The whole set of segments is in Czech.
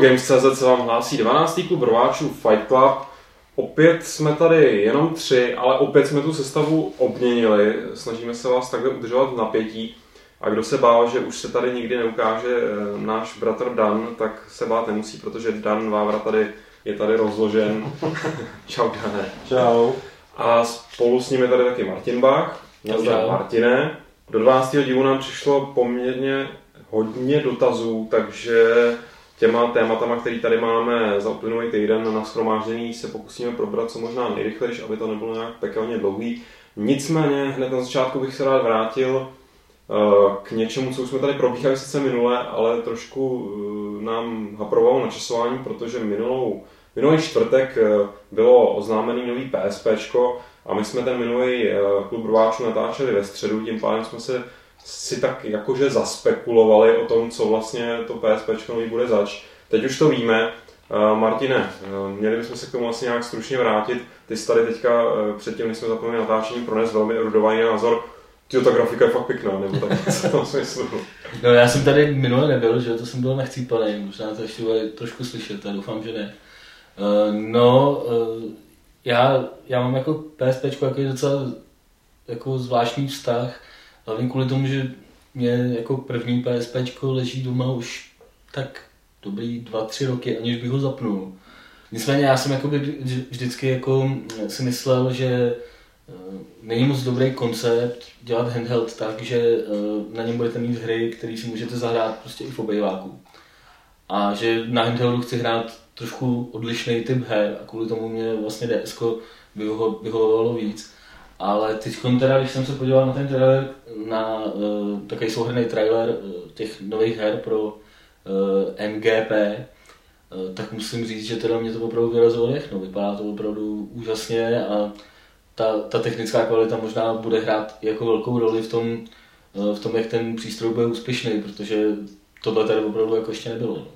Games.cz se vám hlásí 12. klub rváčů Fight Club. Opět jsme tady jenom tři, ale opět jsme tu sestavu obměnili. Snažíme se vás takhle udržovat v napětí. A kdo se bál, že už se tady nikdy neukáže eh, náš bratr Dan, tak se bát nemusí, protože Dan Vávra tady je tady rozložen. Čau, Dane. Čau. A spolu s ním je tady taky Martin Bach. Nazdar Martine. Do 12. dílu nám přišlo poměrně hodně dotazů, takže těma tématama, který tady máme za uplynulý týden na schromáždění, se pokusíme probrat co možná nejrychlejší, aby to nebylo nějak pekelně dlouhý. Nicméně hned na začátku bych se rád vrátil eh, k něčemu, co už jsme tady probíhali sice minule, ale trošku eh, nám haprovalo načasování, protože minulou, minulý čtvrtek eh, bylo oznámený nový PSPčko a my jsme ten minulý klub rváčů natáčeli ve středu, tím pádem jsme se si tak jakože zaspekulovali o tom, co vlastně to PSP nový bude zač. Teď už to víme. Uh, Martine, uh, měli bychom se k tomu vlastně nějak stručně vrátit. Ty jsi tady teďka uh, předtím, než jsme zapomněli natáčení, prones velmi erudovaný názor. Ty ta grafika je fakt pěkná, nebo tak v tom smyslu. No já jsem tady minule nebyl, že to jsem byl nachcípaný, možná to ještě bude trošku slyšet, a doufám, že ne. No, já, já mám jako PSP jako docela jako zvláštní vztah, Hlavně kvůli tomu, že mě jako první PSP leží doma už tak dobrý dva, tři roky, aniž bych ho zapnul. Nicméně já jsem jakoby vždycky jako si myslel, že eh, není moc dobrý koncept dělat handheld tak, že eh, na něm budete mít hry, které si můžete zahrát prostě i v obejváku. A že na handheldu chci hrát trošku odlišný typ her a kvůli tomu mě vlastně DSK vyhovovalo víc. Ale teď teda, když jsem se podíval na ten trailer, na uh, takový souhrný trailer uh, těch nových her pro uh, eh, MGP, uh, tak musím říct, že teda mě to opravdu vyrazilo všechno. Vypadá to opravdu úžasně a ta, ta technická kvalita možná bude hrát jako velkou roli v tom, uh, v tom, jak ten přístroj bude úspěšný, protože tohle tady opravdu jako ještě nebylo.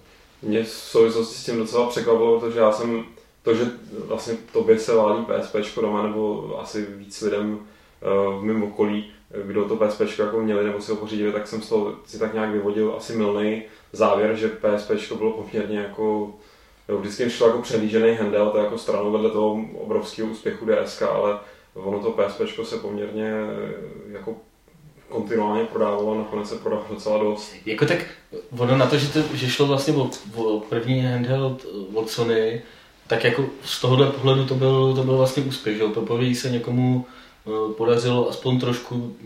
Mě v souvislosti s tím docela překvapilo, protože já jsem to, že vlastně tobě se válí PSP doma, nebo asi víc lidem uh, v mém okolí, kdo to PSP jako měli nebo si ho pořídili, tak jsem z toho si tak nějak vyvodil asi milný závěr, že PSP bylo poměrně jako jo, vždycky šlo jako přelížený handel, to jako stranou vedle toho obrovského úspěchu DSK, ale ono to PSP se poměrně jako kontinuálně prodávalo, nakonec se prodávalo docela dost. Jako tak ono na to, že, to, že šlo vlastně o, o první handheld od Sony, tak jako z tohohle pohledu to byl, to byl vlastně úspěch, že Poprvé se někomu eh, podařilo aspoň trošku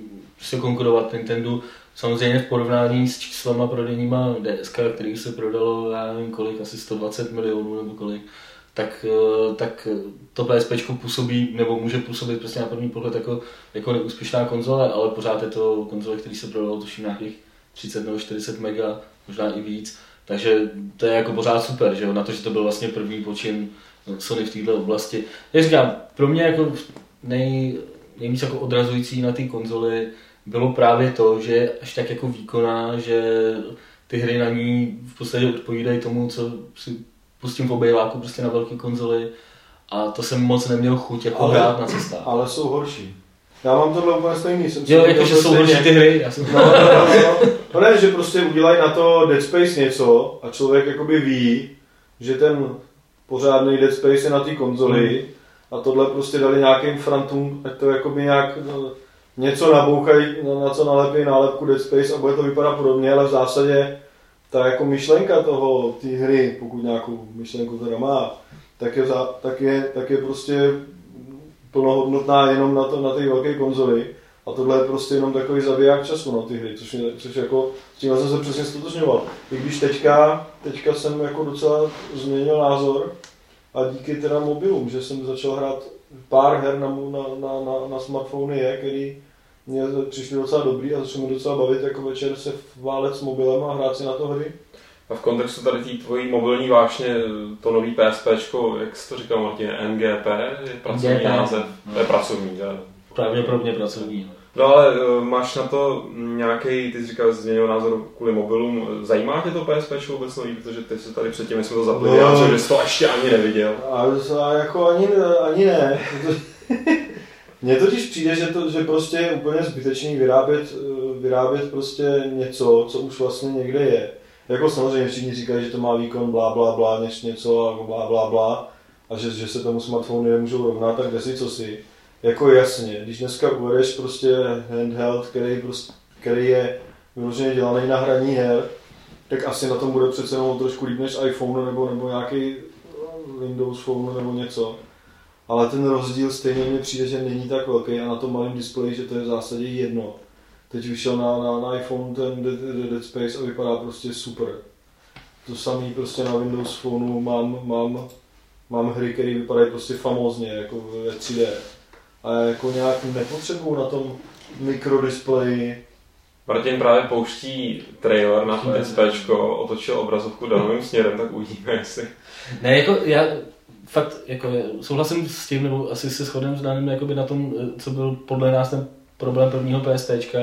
se konkurovat Nintendo, samozřejmě v porovnání s číslama prodejníma DSK, který se prodalo, já nevím kolik, asi 120 milionů nebo kolik, tak, eh, tak to PSP působí, nebo může působit prostě na první pohled jako, jako neúspěšná konzole, ale pořád je to konzole, který se prodalo tuším nějakých 30 nebo 40 mega, možná i víc. Takže to je jako pořád super, že jo? na to, že to byl vlastně první počin Sony v této oblasti. Já říkám, pro mě jako nej, nejvíc jako odrazující na té konzoli bylo právě to, že je až tak jako výkonná, že ty hry na ní v podstatě odpovídají tomu, co si pustím v obejváku prostě na velké konzoli a to jsem moc neměl chuť jako ale, hrát na cestách. Ale jsou horší. Já mám tohle úplně stejný. Jsem jo, jakože jsou horší ty hry. Já jsem... no, no, no, no. no ne, že prostě udělají na to Dead Space něco a člověk jakoby ví, že ten pořádný Dead Space je na té konzoli hmm. a tohle prostě dali nějakým frantům, ať to jakoby nějak no, něco nabouchají, na, na co nalepí nálepku Dead Space a bude to vypadat podobně, ale v zásadě ta jako myšlenka toho, té hry, pokud nějakou myšlenku teda má, tak je, tak je, tak je prostě plnohodnotná jenom na, to, na té velké konzoli. A tohle je prostě jenom takový zabiják času na ty hry, což, je, což jako, s tím jsem se přesně stotožňoval. I když teďka, teďka jsem jako docela změnil názor a díky teda mobilům, že jsem začal hrát pár her na, na, na, na, na smartfony je, který mě přišly docela dobrý a začal mi docela bavit jako večer se válet s mobilem a hrát si na to hry. A v kontextu tady té tvojí mobilní vášně, to nový PSP, jak jsi to říkal Martin, NGP je pracovní NGP. název, to je pracovní, že? Pravděpodobně pracovní. No ale uh, máš na to nějaký, ty jsi říkal, změnil názor kvůli mobilům. Zajímá tě to PSP vůbec nový, protože ty se tady předtím, jsme to zapli, no, že bys to ještě ani neviděl. A, a jako ani, ani ne. Mně totiž přijde, že, to, že prostě je úplně zbytečný vyrábět, vyrábět prostě něco, co už vlastně někde je. Jako samozřejmě všichni říkají, že to má výkon blá, blá, blá, než něco a blá, blá, blá, a že, že se tomu smartphonu nemůžou rovnat, tak kde si co si. Jako jasně, když dneska uvedeš prostě handheld, který, prostě, který je vyloženě dělaný na hraní her, tak asi na tom bude přece jenom trošku líp než iPhone nebo, nebo nějaký Windows Phone nebo něco. Ale ten rozdíl stejně mně přijde, že není tak velký a na tom malém displeji, že to je v zásadě jedno. Teď vyšel na, na, na iPhone ten Dead, Dead Space a vypadá prostě super. To samý prostě na Windows Phoneu mám, mám, mám hry, které vypadají prostě famózně, jako ve 3D. A jako nějak nepotřebuju na tom mikrodispleji Martin právě pouští trailer na PSP, otočil obrazovku danovým směrem, tak uvidíme, jestli... Ne, jako já fakt jako souhlasím s tím, nebo asi se shodem s Danem jakoby na tom, co byl podle nás ten problém prvního PSPčka.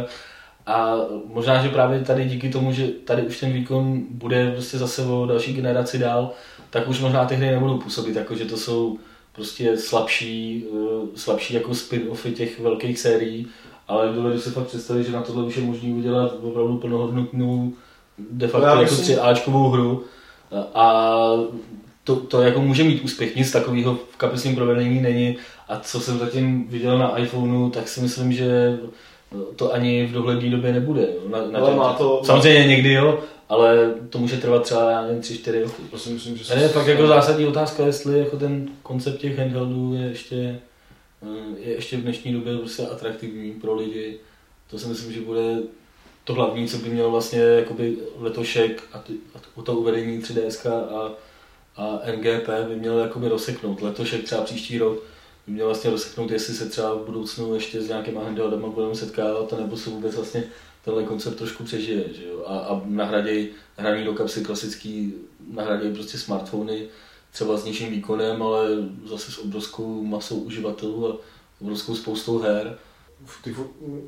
A možná, že právě tady díky tomu, že tady už ten výkon bude prostě zase o další generaci dál, tak už možná ty hry nebudou působit, jako že to jsou prostě slabší, eh, slabší jako spin-offy těch velkých sérií, ale dovedu si fakt představit, že na tohle už je možné udělat opravdu plnohodnotnou de facto jako myslím... 3 Ačkovou hru a to, to jako může mít úspěch, nic takového v kapesním provedení není a co jsem zatím viděl na iPhoneu, tak si myslím, že to ani v dohledné době nebude. Na, na ale má to, Samozřejmě někdy jo, ale to může trvat třeba, já nevím, 3-4 roky. To si myslím, že to je fakt jako zásadní otázka, jestli jako ten koncept těch handheldů je ještě, eh, je ještě v dnešní době prostě atraktivní pro lidi. To si myslím, že bude to hlavní, co by měl vlastně jakoby letošek a, ty, a to uvedení 3DS a, a NGP by měl jakoby rozseknout. Letošek třeba příští rok by měl vlastně rozseknout, jestli se třeba v budoucnu ještě s nějakýma handheldama budeme setkávat, nebo se vůbec vlastně tenhle koncept trošku přežije, že jo? A, a nahradějí hraní do kapsy klasický, nahradějí prostě smartfony, třeba s nižším výkonem, ale zase s obrovskou masou uživatelů a obrovskou spoustou her. Ty,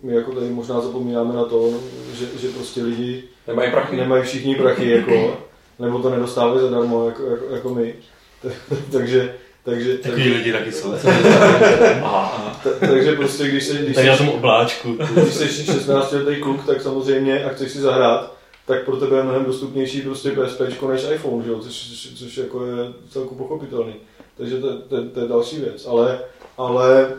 my jako tady možná zapomínáme na to, že, že prostě lidi nemají prachy. Nemají všichni prachy, jako, nebo to nedostávají zadarmo, jako, jako, jako my. takže takže, Takový takže, lidi taky jsou. takže prostě, když se... Když tak já jsem obláčku. Když jsi 16 letý kluk, tak samozřejmě, a chceš si zahrát, tak pro tebe je mnohem dostupnější prostě PSP než iPhone, že jo? Což, což jako je celku pochopitelný. Takže to, to, to, je další věc. Ale, ale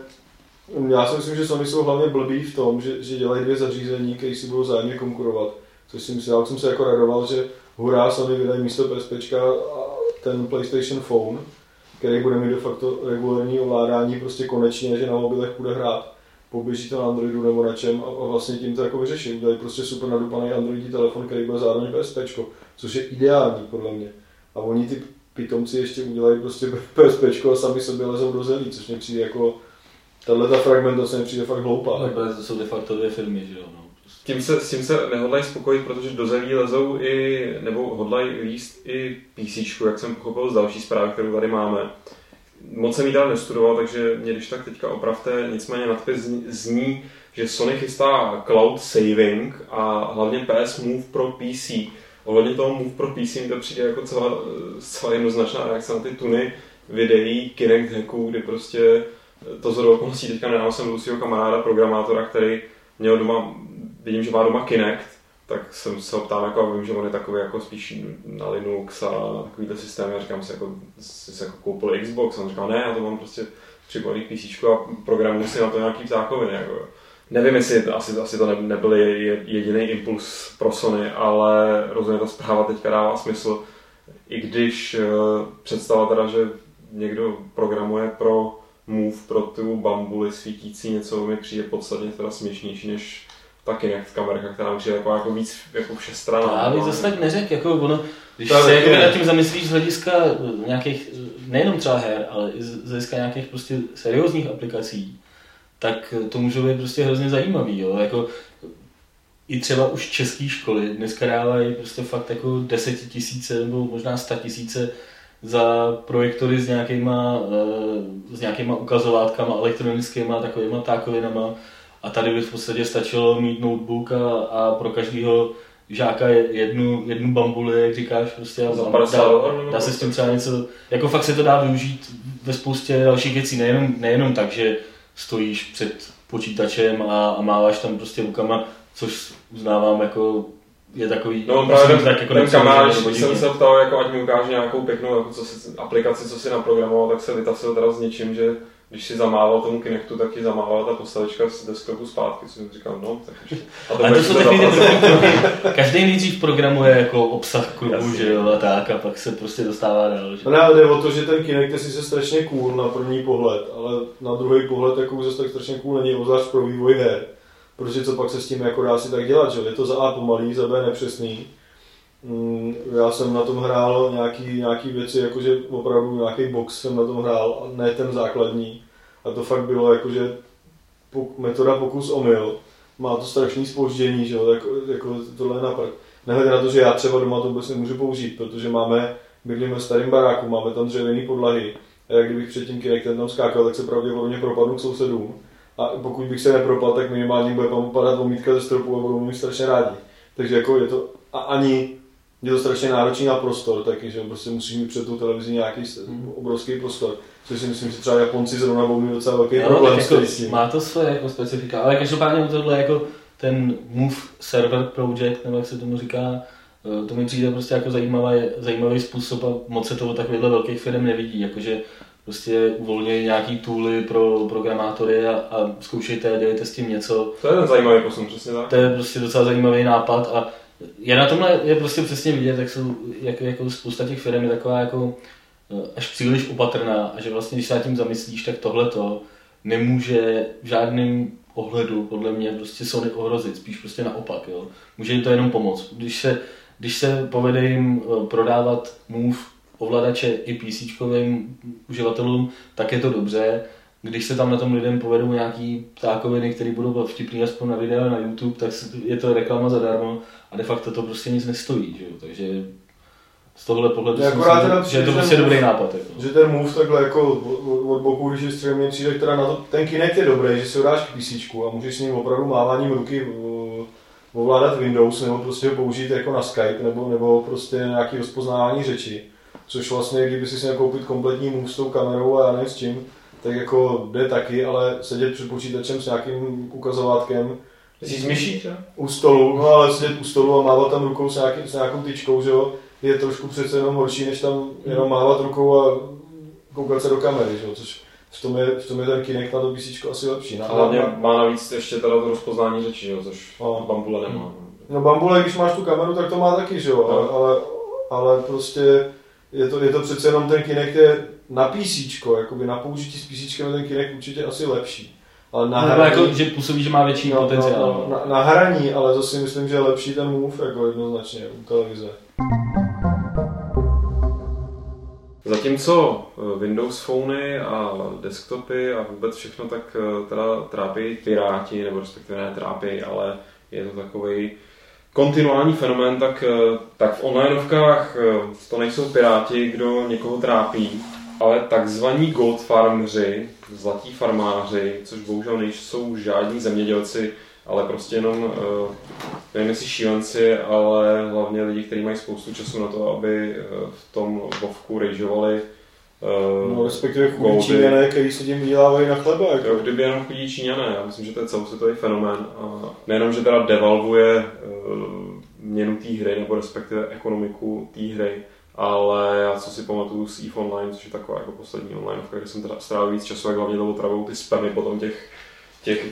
já si myslím, že Sony jsou hlavně blbý v tom, že, že dělají dvě zařízení, které si budou zájemně konkurovat. Což si myslím, já jsem se jako radoval, že hurá Sony vydají místo PSP ten PlayStation Phone, který bude mít de facto regulární ovládání prostě konečně, že na mobilech bude hrát. Poběží to na Androidu nebo na čem a, vlastně tím to jako vyřeší. Udělají prostě super nadupaný Androidí telefon, který bude zároveň PSP, což je ideální podle mě. A oni ty pitomci ještě udělají prostě PSP a sami sobě lezou do zelí, což mě přijde jako tahle ta fragmentace mi přijde fakt hloupá. No, to jsou de facto dvě firmy, že jo. No. Tím se, s tím se nehodlají spokojit, protože do zelí lezou i, nebo hodlají líst i PC, jak jsem pochopil z další zprávy, kterou tady máme. Moc jsem ji dál nestudoval, takže mě když tak teďka opravte, nicméně nadpis zní, že Sony chystá cloud saving a hlavně PS Move pro PC. Ohledně toho Move pro PC mi to přijde jako celá, celá jednoznačná reakce na ty tuny videí Kinect hacků, kdy prostě to z okolností teďka nedávno jsem Lucio kamaráda, programátora, který měl doma vidím, že má doma Kinect, tak jsem se ho ptal, jako, vím, že on je takový jako spíš na Linux a takovýhle systém. Já říkám si, jako, jsi jako koupil Xbox, a on říkal, ne, já to mám prostě připojený PC a programu si na to nějaký vzákoviny. Jako. Nevím, jestli asi, asi to nebyl jediný impuls pro Sony, ale rozhodně ta zpráva teďka dává smysl. I když uh, představa teda, že někdo programuje pro Move, pro tu bambuli svítící něco, mi přijde podstatně teda směšnější, než taky jak v která už je jako, jako víc jako všestranná. Já bych zase tak neřekl, jako ono, když to se jako nad tím zamyslíš z hlediska eh, nějakých, eh, nejenom třeba her, ale i z hlediska nějakých prostě seriózních aplikací, tak eh, to může být prostě hrozně zajímavý, jo? Jako, i třeba už české školy dneska dávají prostě fakt jako desetitisíce nebo možná sta tisíce za projektory s nějakýma, s nějakýma ukazovátkama elektronickýma, takovýma tákovinama, a tady by v podstatě stačilo mít notebook a, a pro každého žáka jednu, jednu bambuli, jak říkáš, prostě a dá, dá, se s tím třeba něco, jako fakt se to dá využít ve spoustě dalších věcí, nejenom, nejenom tak, že stojíš před počítačem a, a máváš tam prostě rukama, což uznávám jako je takový, No právě ten, tak jako ten kamarád, když jsem se ptal, jako ať mi ukáže nějakou pěknou jako co si, aplikaci, co si naprogramoval, tak se vytasil teda s něčím, že když si zamával tomu Kinectu, tak ti zamávala ta postavička z desktopu zpátky, jsem říkal, no, tak ještě. A to, a to jsou takový ty každý nejdřív programuje jako obsah klubu, že jo, a tak, a pak se prostě dostává dál. Že? No ne, ale jde o to, že ten Kinect je sice strašně cool na první pohled, ale na druhý pohled jako zase tak strašně cool není, obzvlášť pro vývoj her. Protože co pak se s tím jako dá si tak dělat, že je to za A pomalý, za B nepřesný. Mm, já jsem na tom hrál nějaký, nějaký věci, jakože opravdu nějaký box jsem na tom hrál, a ne ten základní. A to fakt bylo jakože metoda pokus omyl. Má to strašný spoždění, že jo, tak, jako tohle je napad. Nehledě na to, že já třeba doma to vůbec nemůžu použít, protože máme, bydlíme v starém baráku, máme tam dřevěné podlahy. A jak kdybych před tím Kinectem tam skákal, tak se pravděpodobně propadnu k sousedům. A pokud bych se nepropadl, tak minimálně bude padat omítka ze stropu a budou mi strašně rádi. Takže jako je to, a ani je to strašně náročný na prostor, taky, že prostě musíš mít před tou televizí nějaký mm. obrovský prostor. Což si myslím, že třeba Japonci zrovna budou mít docela velký no, problém jako, s tím. Má to svoje jako specifika, ale každopádně tohle jako ten Move Server Project, nebo jak se tomu říká, eh, to mi přijde prostě jako zajímavý, zajímavý způsob a moc se to od takovýchhle velkých firm nevidí, jakože prostě uvolňují nějaký tooly pro programátory a, a zkoušejte, dělejte s tím něco. To je ten zajímavý posun, přesně tak. To je prostě docela zajímavý nápad a je na tomhle je prostě přesně vidět, jak jsou, jak, jako spousta těch firm je taková jako eh, až příliš opatrná a že vlastně, když se nad tím zamyslíš, tak tohle to nemůže v žádném ohledu, podle mě, prostě Sony ohrozit, spíš prostě naopak, jo. Může jim to jenom pomoct. Když se, když se povede jim eh, prodávat Move ovladače i PC uživatelům, tak je to dobře. Když se tam na tom lidem povedou nějaký ptákoviny, které budou vtipný aspoň na videa na YouTube, tak je to reklama zadarmo a de facto to prostě nic nestojí. Že? Takže z tohohle pohledu si myslím, teda že je to prostě dobrý nápad. Jako. Že ten move takhle jako od, boku, když je středně přijde, která na to, ten Kinect je dobrý, že si ho dáš k PC a můžeš s ním opravdu máváním ruky ovládat Windows nebo prostě ho použít jako na Skype nebo, nebo prostě nějaký rozpoznávání řeči. Což vlastně, kdyby si si koupit kompletní move s tou kamerou a já nevím s čím, tak jako jde taky, ale sedět před počítačem s nějakým ukazovátkem, Jsi myší, U stolu, no ale sedět u stolu a mávat tam rukou s, nějaký, s nějakou tyčkou, že jo, je trošku přece jenom horší, než tam jenom mávat rukou a koukat se do kamery, že jo, což v tom, je, v tom je ten Kinect na to PC asi lepší. Na, hlavně má navíc ještě teda to rozpoznání řeči, jo, což no. Bambule nemá. No Bambule, když máš tu kameru, tak to má taky, že jo, no. ale, ale, ale prostě je to, je to přece jenom ten Kinect je na PC, jakoby na použití s PC je ten Kinect určitě asi lepší. Ale na no, hraní, jako, že působí, že má větší no, potenciál. No, no, na, na, hraní, ale zase myslím, že je lepší ten move jako jednoznačně u televize. Zatímco eh, Windows Phony a desktopy a vůbec všechno tak eh, teda trápí piráti, nebo respektive ne trápí, ale je to takový kontinuální fenomén, tak, eh, tak v onlineovkách to nejsou piráti, kdo někoho trápí, ale takzvaní gold farmři, zlatí farmáři, což bohužel nejsou žádní zemědělci, ale prostě jenom, eh, nevím jestli šílenci, ale hlavně lidi, kteří mají spoustu času na to, aby eh, v tom vovku rejžovali Uh, no, respektive chudí Číňané, kteří se tím vydělávají na chleba. Jako. Jo, kdyby jenom chudí Číňané, já myslím, že to je celosvětový fenomén. A nejenom, že teda devalvuje měnu té hry, nebo respektive ekonomiku té hry, ale já co si pamatuju z EVE Online, což je taková jako poslední online, kde jsem teda strávil víc času, jak hlavně to otravou ty spamy potom těch, těch,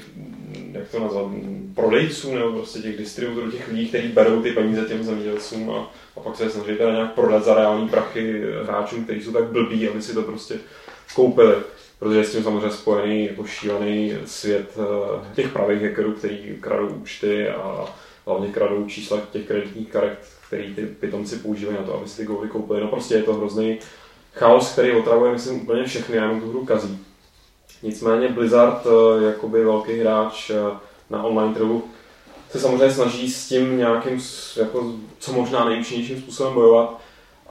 jak to nazvat, prodejců nebo prostě těch distributorů, těch lidí, kteří berou ty peníze těm zemědělcům a, a pak se snaží teda nějak prodat za reální prachy hráčům, kteří jsou tak blbí, aby si to prostě koupili. Protože je s tím samozřejmě spojený jako šílený svět eh, těch pravých hackerů, kteří kradou účty a hlavně kradou čísla těch kreditních karet, který ty pitomci používají na to, aby si ty góly koupili. No prostě je to hrozný chaos, který otravuje, myslím, úplně všechny, jenom tu hru kazí. Nicméně Blizzard, eh, jakoby velký hráč eh, na online trhu, se samozřejmě snaží s tím nějakým, jako, co možná nejúčinnějším způsobem bojovat.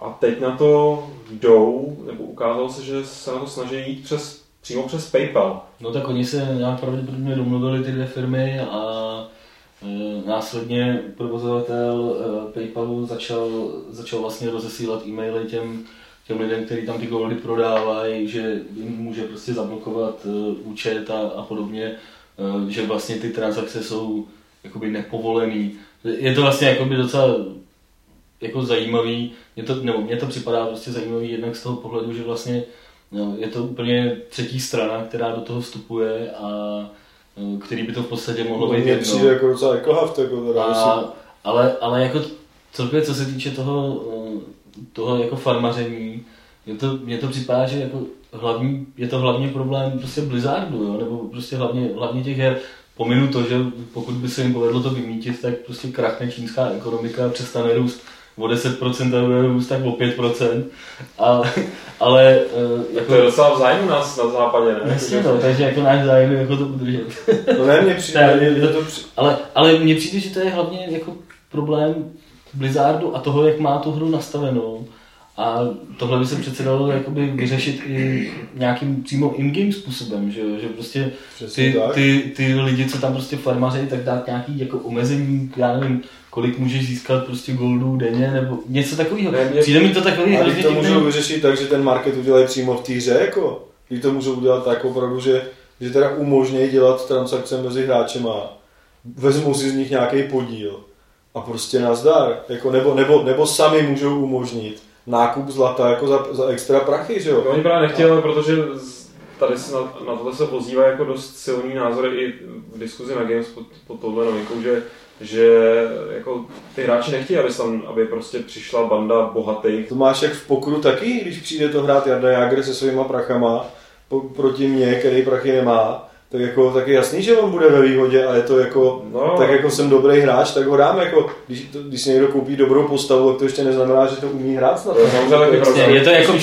A teď na to jdou, nebo ukázalo se, že se na to snaží jít přes, přímo přes PayPal. No tak oni se nějak pravděpodobně domluvili ty dvě firmy a následně provozovatel eh, PayPalu začal, začal vlastně rozesílat e-maily těm, těm lidem, kteří tam ty goldy prodávají, že jim může prostě zablokovat eh, účet a, a podobně, že vlastně ty transakce jsou jakoby nepovolený, je to vlastně jako by docela jako zajímavý, mě to, nebo mně to připadá prostě zajímavý jednak z toho pohledu, že vlastně no, je to úplně třetí strana, která do toho vstupuje a který by to v podstatě mohlo být jedno. přijde jako docela ekelhaft, jako teda, jestli- A, ale, ale jako celkově, co se týče toho, eh, toho jako farmaření, mně to, mně to připadá, že jako hlavní, je to hlavně problém prostě Blizzardu, jo? nebo prostě hlavně, hlavně těch her. Pominu to, že pokud by se jim povedlo to vymítit, tak prostě krachne čínská ekonomika, přestane růst o 10% a bude růst tak o 5%. A, ale eh, Tak to je docela v zájmu nás na západě, ne? Jasně, no, takže jako náš zájem je jako to udržet. No ne, mně přijde, Ne, mně to- to při... Ale, ale mně přijde, že to je hlavně jako problém Blizzardu a toho, jak má tu hru nastavenou. A tohle by se přece dalo jakoby vyřešit i nějakým přímo in-game způsobem, že, jo? že prostě Přesně ty, tak. ty, ty lidi, co tam prostě farmaří, tak dát nějaký jako omezení, já nevím, kolik můžeš získat prostě goldů denně, nebo něco takového. Ne, mě- Přijde mi to takový A to můžou vyřešit tak, že ten market udělají přímo v té hře, jako. Když to můžou udělat tak opravdu, že, že teda umožnějí dělat transakce mezi hráčema, vezmou si z nich nějaký podíl a prostě nazdar. Jako, nebo, nebo, nebo sami můžou umožnit nákup zlata jako za, za extra prachy, že jo? Oni právě nechtěli, protože z- tady se na, na tohle se pozývá jako dost silný názory i v diskuzi na Games pod, pod touhle novinkou, že, že jako ty hráči nechtějí, aby, tam, aby prostě přišla banda bohatých. To máš jak v pokru taky, když přijde to hrát Jarda Jager se svýma prachama po, proti mně, který prachy nemá, tak jako tak je jasný, že on bude ve výhodě a je to jako, No. tak jako jsem dobrý hráč, tak ho dám jako, když, to, když si někdo koupí dobrou postavu, tak to ještě neznamená, že to umí hrát snad. To je samozřejmě taky Jasně, pravda. je to jako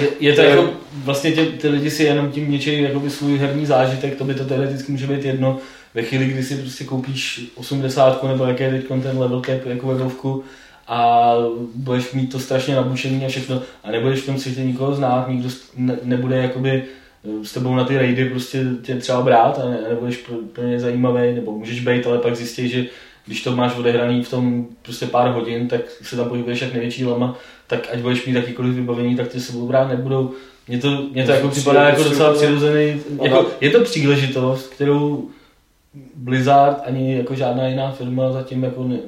je, je to To je- jako vlastně tě, ty lidi si jenom tím něčejí jakoby svůj herní zážitek, to by to teoreticky může být jedno ve chvíli, kdy si prostě koupíš 80 nebo jaké je teď ten level cap jako webovku a budeš mít to strašně nabušený a všechno a nebudeš v tom světě nikoho znát, nikdo ne, nebude jakoby eh, s tebou na ty raidy prostě tě třeba brát a ne, nebudeš plně zajímavý, nebo můžeš být, ale pak zjistíš, že když to máš odehraný v tom prostě pár hodin, tak se tam pohybuješ jak největší lama, tak ať budeš mít jakýkoliv vybavení, tak ty se sebou brát nebudou. Mně to, mně to To jako připadá jako docela přirozený, jako, je to příležitost, kterou Blizzard ani jako žádná jiná firma zatím jako ne,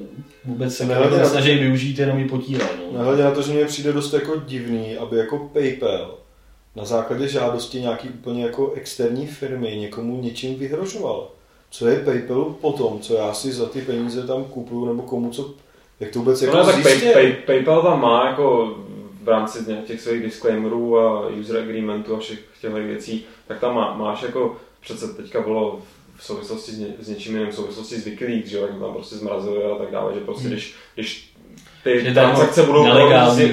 vůbec se Nehledě jako na- nesnaží využít, jenom ji potírá. No. Nehledě na to, že mně přijde dost jako divný, aby jako PayPal na základě žádosti nějaký úplně jako externí firmy někomu něčím vyhrožoval. Co je PayPalu potom, co já si za ty peníze tam kupuju, nebo komu co, jak to vůbec jako No, tak pay, pay, PayPal tam má jako v rámci těch svých disclaimerů a user agreementu a všech těchto věcí, tak tam má, máš jako, přece teďka bylo v souvislosti s, ně, s něčím jiným, v souvislosti s Wikileaks, že jo, jak tam prostě zmrazili a tak dále, že prostě když, když ty Že transakce budou nelegální.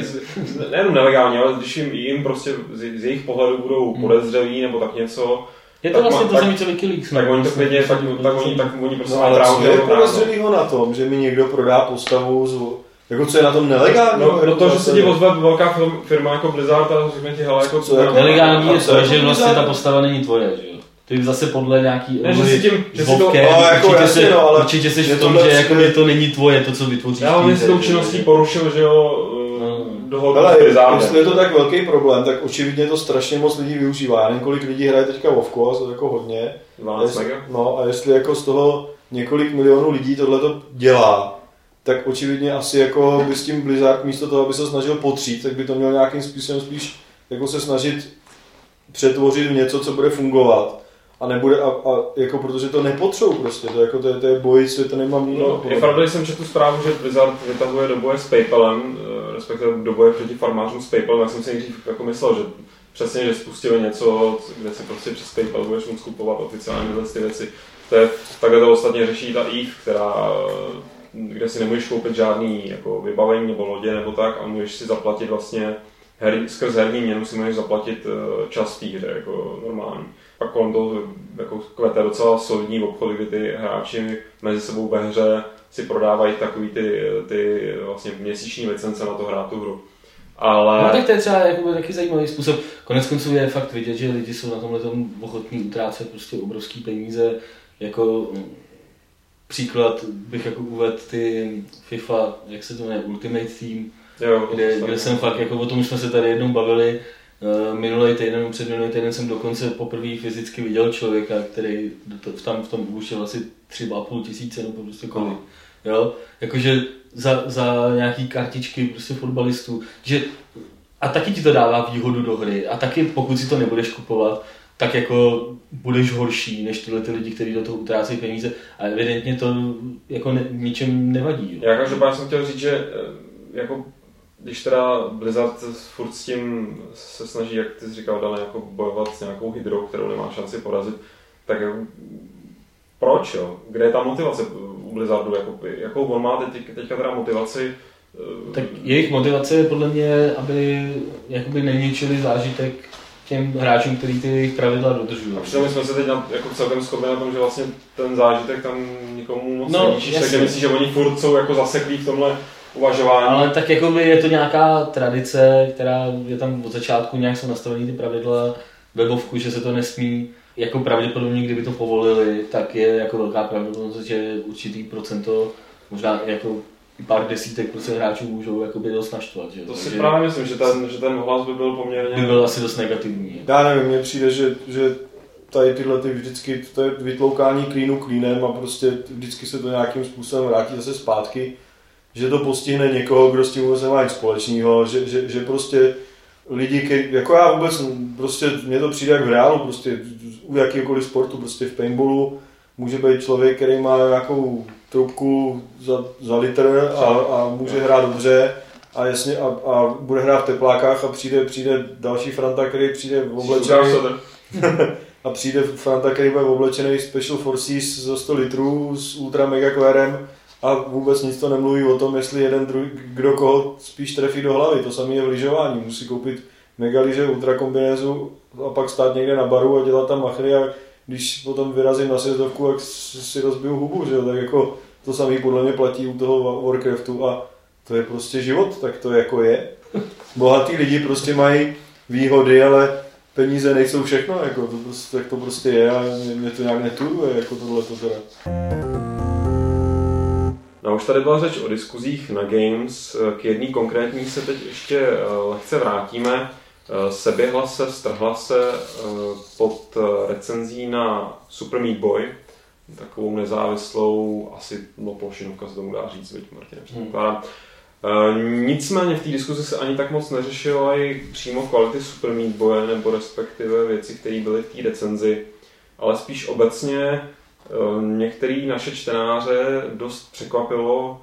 nejenom nelegální, ale když jim, jim prostě z, z jejich pohledu budou podezřelí nebo tak něco, Je to tak vlastně má- to samé, co Wikileaks. tak no. oni to Vlastně klidně, tak, tak, oni, tak oni prostě No mají ale právo co je podezřelýho na tom, že mi někdo prodá postavu z... Jako co je na tom nelegální? No, no to, že se ti ozve velká firma, jako Blizzard a řekne ti, hele, jako Co jako- Nelegální A je to, jako že vlastně Blizzard? ta postava není tvoje, že jo? Ty zase podle nějaký Ne, že si tím- že si to- Vovkem, No, jako určitě, jasně, se, no, ale určitě jsi je v tom, že jako to není tvoje, to, co vytvoříš. Já on si že- tou činností porušil, že jo, No. dohodu Ale s jestli je to tak velký problém, tak očividně to strašně moc lidí využívá. Já nevím, kolik lidí hraje teďka Vovko, a to jako hodně. 12 Jestli- mega. No a jestli jako z toho několik milionů lidí tohle to dělá, tak očividně asi jako by s tím Blizzard místo toho, aby se snažil potřít, tak by to měl nějakým způsobem spíš jako se snažit přetvořit v něco, co bude fungovat. A nebude, a, a jako protože to nepotřebují prostě, to, je jako, to, je, to je boj světelnýma mlýnama. No, je pravda, že jsem četl zprávu, že Blizzard vytahuje do boje s PayPalem, eh, respektive do boje proti farmářům s PayPalem, tak jsem si nejdřív jako myslel, že přesně, že spustili něco, kde si prostě přes PayPal budeš moct kupovat oficiálně tyhle ty věci. To je, takhle to ostatně řeší ta EVE, která, eh, kde si nemůžeš koupit žádný jako vybavení nebo lodě nebo tak a můžeš si zaplatit vlastně her, skrz herní měnu si můžeš zaplatit eh, čas té hře, jako normální. Pak kolem toho jako kvete docela solidní obchody, kdy ty hráči mezi sebou ve hře si prodávají takový ty, ty vlastně měsíční licence na to hrát tu hru. Ale... No tak to je třeba jakoby taky zajímavý způsob. Konec konců je fakt vidět, že lidi jsou na tomhle tom ochotní utrácet prostě obrovský peníze. Jako mm, příklad bych jako uvedl ty FIFA, jak se to jmenuje, Ultimate Team, jo, kde, kde jsem fakt, jako o tom už jsme se tady jednou bavili, Minulý týden, před minulý týden jsem dokonce poprvé fyzicky viděl člověka, který tam v tom účel asi 3,5 tisíce nebo prostě kolik. jo, jakože za, za nějaký kartičky prostě fotbalistů, že a taky ti to dává výhodu do hry a taky pokud si to nebudeš kupovat, tak jako budeš horší než tyhle ty lidi, kteří do toho utrácejí peníze a evidentně to jako ne, ničem nevadí. Jo. Já každopádně jsem chtěl říct, že eh, jako když teda Blizzard furt s tím se snaží, jak ty jsi říkal, dále jako bojovat s nějakou hydrou, kterou nemá šanci porazit, tak jako, proč jo? Kde je ta motivace u Blizzardu? Jako, jakou on má teď, teďka teda motivaci? Eh, tak jejich motivace je podle mě, aby jakoby neničili zážitek těm hráčům, kteří ty pravidla dodržují. A přitom jsme se teď na, jako celkem shodli na tom, že vlastně ten zážitek tam nikomu moc no, neníčíš, takže myslíš, že oni furt jsou jako zaseklí v tomhle uvažování. Ale tak jako by je to nějaká tradice, která je tam od začátku nějak jsou nastavený ty pravidla webovku, že se to nesmí jako pravděpodobně, kdyby to povolili, tak je jako velká pravděpodobnost, že určitý procento, možná jako pár desítek prostě hráčů můžou jakoby dost naštvat. Že? To si Takže právě myslím, že ten, že ten hlas by byl poměrně... By byl asi dost negativní. Já nevím, mně přijde, že, že tady tyhle ty vždycky, to je vytloukání klínu klínem a prostě vždycky se to nějakým způsobem vrátí zase zpátky, že to postihne někoho, kdo s tím vůbec nemá nic společného, že, že, že prostě lidi, ke, jako já vůbec, prostě mně to přijde jak v reálu, prostě u jakýkoliv sportu, prostě v paintballu může být člověk, který má nějakou trubku za, za litr a, a může hrát dobře a jasně a, a bude hrát v teplákách a přijde, přijde další Franta, který přijde v oblečený a přijde Franta, který bude oblečený Special Forces za 100 litrů s ultra mega kvérem a vůbec nic to nemluví o tom, jestli jeden druhý, kdo koho spíš trefí do hlavy. To samé je v lyžování. Musí koupit mega lyže, ultra kombinézu a pak stát někde na baru a dělat tam machry a když potom vyrazím na světovku, tak si rozbiju hubu, že jo? tak jako to samé podle mě platí u toho Warcraftu a to je prostě život, tak to jako je. Bohatý lidi prostě mají výhody, ale peníze nejsou všechno, jako to prostě, tak to prostě je a mě, mě to nějak neturuje, jako tohle to teda. No už tady byla řeč o diskuzích na Games, k jedné konkrétní se teď ještě eh, lehce vrátíme. Eh, seběhla se, strhla se eh, pod recenzí na Super Meat Boy, takovou nezávislou, asi no plošinovka se tomu dá říct, veď Martin, předpokládám. Hmm. Nicméně v té diskuzi se ani tak moc neřešila i přímo kvality Super Meat Boye, nebo respektive věci, které byly v té recenzi, ale spíš obecně některý naše čtenáře dost překvapilo,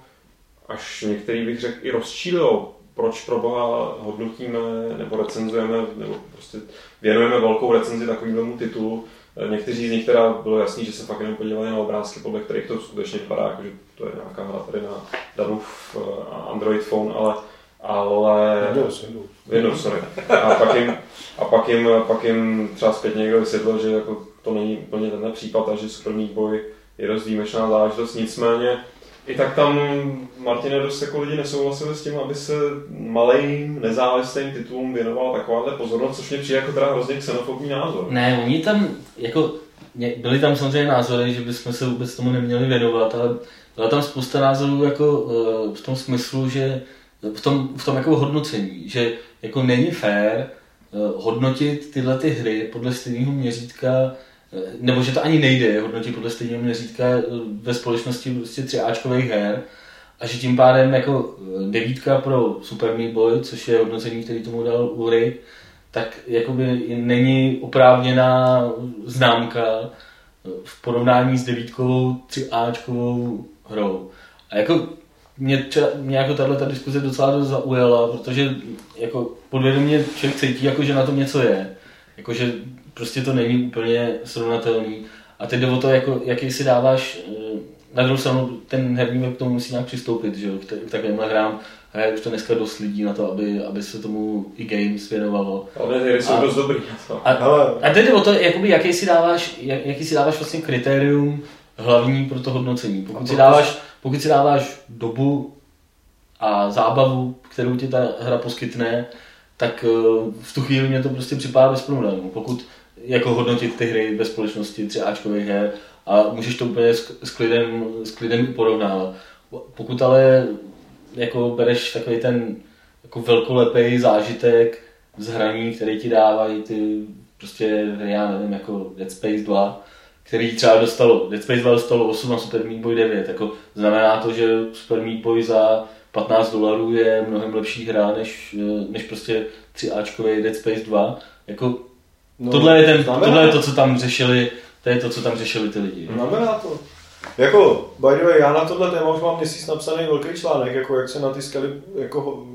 až některý bych řekl i rozčílilo, proč pro boha hodnotíme nebo recenzujeme, nebo prostě věnujeme velkou recenzi takovému titulu. Někteří z nich teda bylo jasný, že se fakt jenom podívali na obrázky, podle kterých to skutečně vypadá, jako že to je nějaká hra tady na Danův eh, Android phone, ale ale... Windows, Windows. Windows, sorry. A pak jim, a pak jim, pak jim třeba zpětně někdo vysvětlil, že jako to není úplně ten případ a že Super Meat Boy je dost výjimečná záležitost. Nicméně i tak tam Martine dost jako lidi nesouhlasili s tím, aby se malým nezávislým titulům věnovala takováhle pozornost, což mě přijde jako teda hrozně xenofobní názor. Ne, oni tam, jako, byly tam samozřejmě názory, že bychom se vůbec tomu neměli věnovat, ale byla tam spousta názorů jako eh, v tom smyslu, že v tom, v tom jako hodnocení, že jako není fér eh, hodnotit tyhle ty hry podle stejného měřítka Eh, nebo že to ani nejde hodnotit podle stejného měřítka eh, ve společnosti prostě třiáčkových her a že tím pádem jako eh, devítka pro Super Meat Boy, což je hodnocení, který tomu dal Ulrich, tak jakoby není oprávněná známka v porovnání s devítkovou třiáčkovou hrou. A jako mě, třeba, mě jako tahle ta diskuze docela dost zaujala, protože jako podvědomě člověk cítí, jako, že na tom něco je. Jako, že prostě to není úplně srovnatelný. A teď jde o to, jako, jaký si dáváš, eh, na druhou stranu ten herní k tomu musí nějak přistoupit, že jo, k takovýmhle hrám. je už to dneska dost lidí na to, aby, aby se tomu i games věnovalo. Ale hry jsou dost dobrý A, a teď jde o to, jakoby, jaký, si dáváš, jak, jaký si dáváš vlastně kritérium hlavní pro to hodnocení. Pokud si dáváš, pokud si dáváš dobu a zábavu, kterou ti ta hra poskytne, tak eh, v tu chvíli mě to prostě připadá bez problémů. Pokud jako hodnotit ty hry bez společnosti, tři Ačkových her a můžeš to úplně s, s, klidem, s klidem porovnávat. Pokud ale jako bereš takový ten jako velkolepý zážitek z hraní, který ti dávají ty prostě hry, já nevím, jako Dead Space 2, který třeba dostalo, Dead Space 2 dostalo 8 a Super Meat Boy 9, jako znamená to, že Super Meat Boy za 15 dolarů je mnohem lepší hra než, než prostě 3Ačkový Dead Space 2. Jako, no, tohle, je ten, tohle je to, co tam řešili, to je to, co tam řešili ty lidi. Znamená to. Jako, by the way, já na tohle téma už mám měsíc napsaný velký článek, jako jak se na ty skaly jako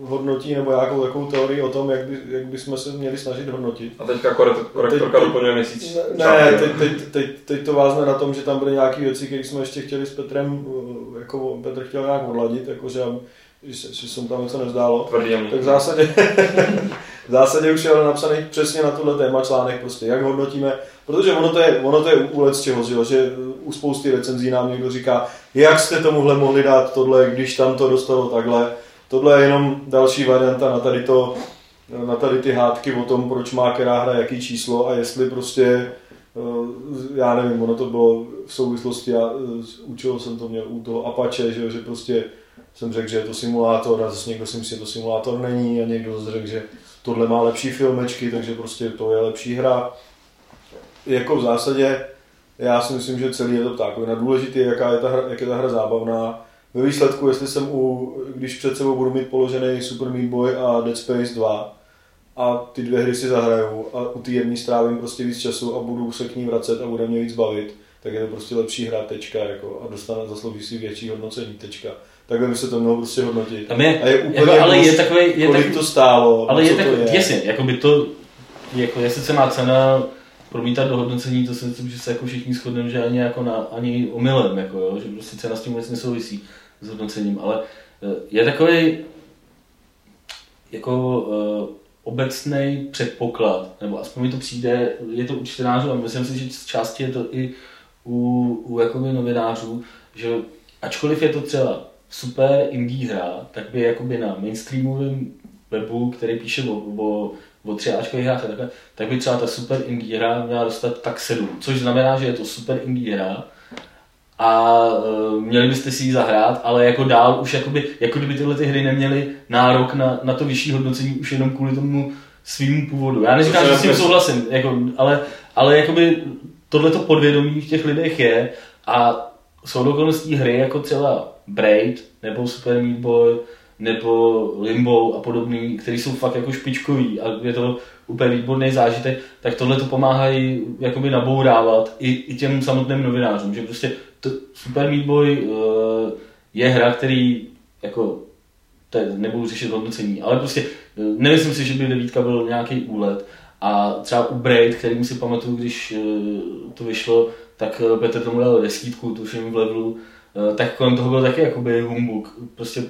hodnotí, nebo nějakou takovou teorii o tom, jak, by, jak bychom se měli snažit hodnotit. A teďka korektorka doplňuje měsíc. Ne, teď, teď, teď, teď, to vázne na tom, že tam byly nějaké věci, které jsme ještě chtěli s Petrem, jako Petr chtěl nějak odladit, jakože že, že jsem tam něco nezdálo. Tvrdý tak v zásadě, v zásadě už je ale napsaný přesně na tohle téma článek, prostě jak hodnotíme, protože ono to je, ono to je úlec čeho, že, že u spousty recenzí nám někdo říká, jak jste tomuhle mohli dát tohle, když tam to dostalo takhle. Tohle je jenom další varianta na tady to, na tady ty hádky o tom, proč má která hra jaký číslo a jestli prostě eh, já nevím, ono to bylo v souvislosti, já eh, učil jsem to měl u toho Apache, že, že prostě jsem řekl, že je to simulátor a zase někdo si myslí, že to simulátor není a někdo zase řekl, že tohle má lepší filmečky, takže prostě to je lepší hra. Jako v zásadě, já si myslím, že celý je to tak. Na důležité je, jaká je ta hra, jak je ta hra zábavná. Ve výsledku, jestli jsem u, když před sebou budu mít položený Super Meat Boy a Dead Space 2 a ty dvě hry si zahraju a u té jedné strávím prostě víc času a budu se k ní vracet a bude mě víc bavit, tak je to prostě lepší hra tečka jako, a dostane, zaslouží si větší hodnocení tečka takhle by se to mělo prostě hodnotit. Tam je, a je úplně jako, ale je takový, je kolik tak, to stálo, ale je tak, to je. jasně, jako by to, jako je sice má cena promítat do hodnocení, to si myslím, že se jako všichni shodneme, že ani jako na, ani omylem, jako jo, že prostě cena s tím vůbec nesouvisí s hodnocením, ale eh, je takový jako uh, obecný předpoklad, nebo aspoň mi to přijde, je to u čtenářů a myslím si, že z části je to i u, u jakoby novinářů, že ačkoliv je to třeba super indie hra, tak by jakoby na mainstreamovém webu, který píše o, o, o třiáčkových hrách a takhle, tak by třeba ta super indie hra měla dostat tak 7, což znamená, že je to super indie hra a uh, měli byste si ji zahrát, ale jako dál už jakoby, jako kdyby tyhle ty hry neměly nárok na, na to vyšší hodnocení už jenom kvůli tomu svým původu. Já neříkám, že s tím souhlasím, jako, ale, ale jakoby tohleto podvědomí v těch lidech je a jsou dokonalostí hry jako třeba Braid, nebo Super Meat Boy, nebo Limbo a podobný, který jsou fakt jako špičkový a je to úplně výborný zážitek, tak tohle to pomáhají jakoby nabourávat i, i těm samotným novinářům, že prostě to Super Meat Boy uh, je hra, který jako te, nebudu řešit hodnocení, ale prostě uh, nemyslím si, že by devítka byl nějaký úlet a třeba u Braid, kterým si pamatuju, když uh, to vyšlo, tak Petr tomu dal desítku, tuším v levelu, Eh, tak kolem toho byl taky jakoby humbuk. Prostě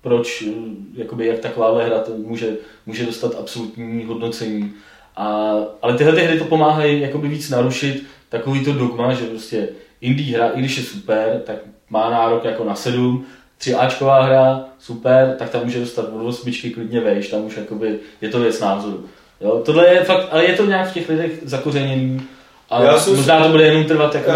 proč, eh, jakoby, jak taková hra to může, může dostat absolutní hodnocení. A, ale tyhle ty hry to pomáhají jakoby víc narušit takový to dogma, že prostě indie hra, i když je super, tak má nárok jako na sedm, tři Ačková hra, super, tak tam může dostat od osmičky klidně vejš, tam už jakoby je to věc názoru. Jo, tohle je fakt, ale je to nějak v těch lidech zakořeněný ale já jsem možná to bude jenom trvat jako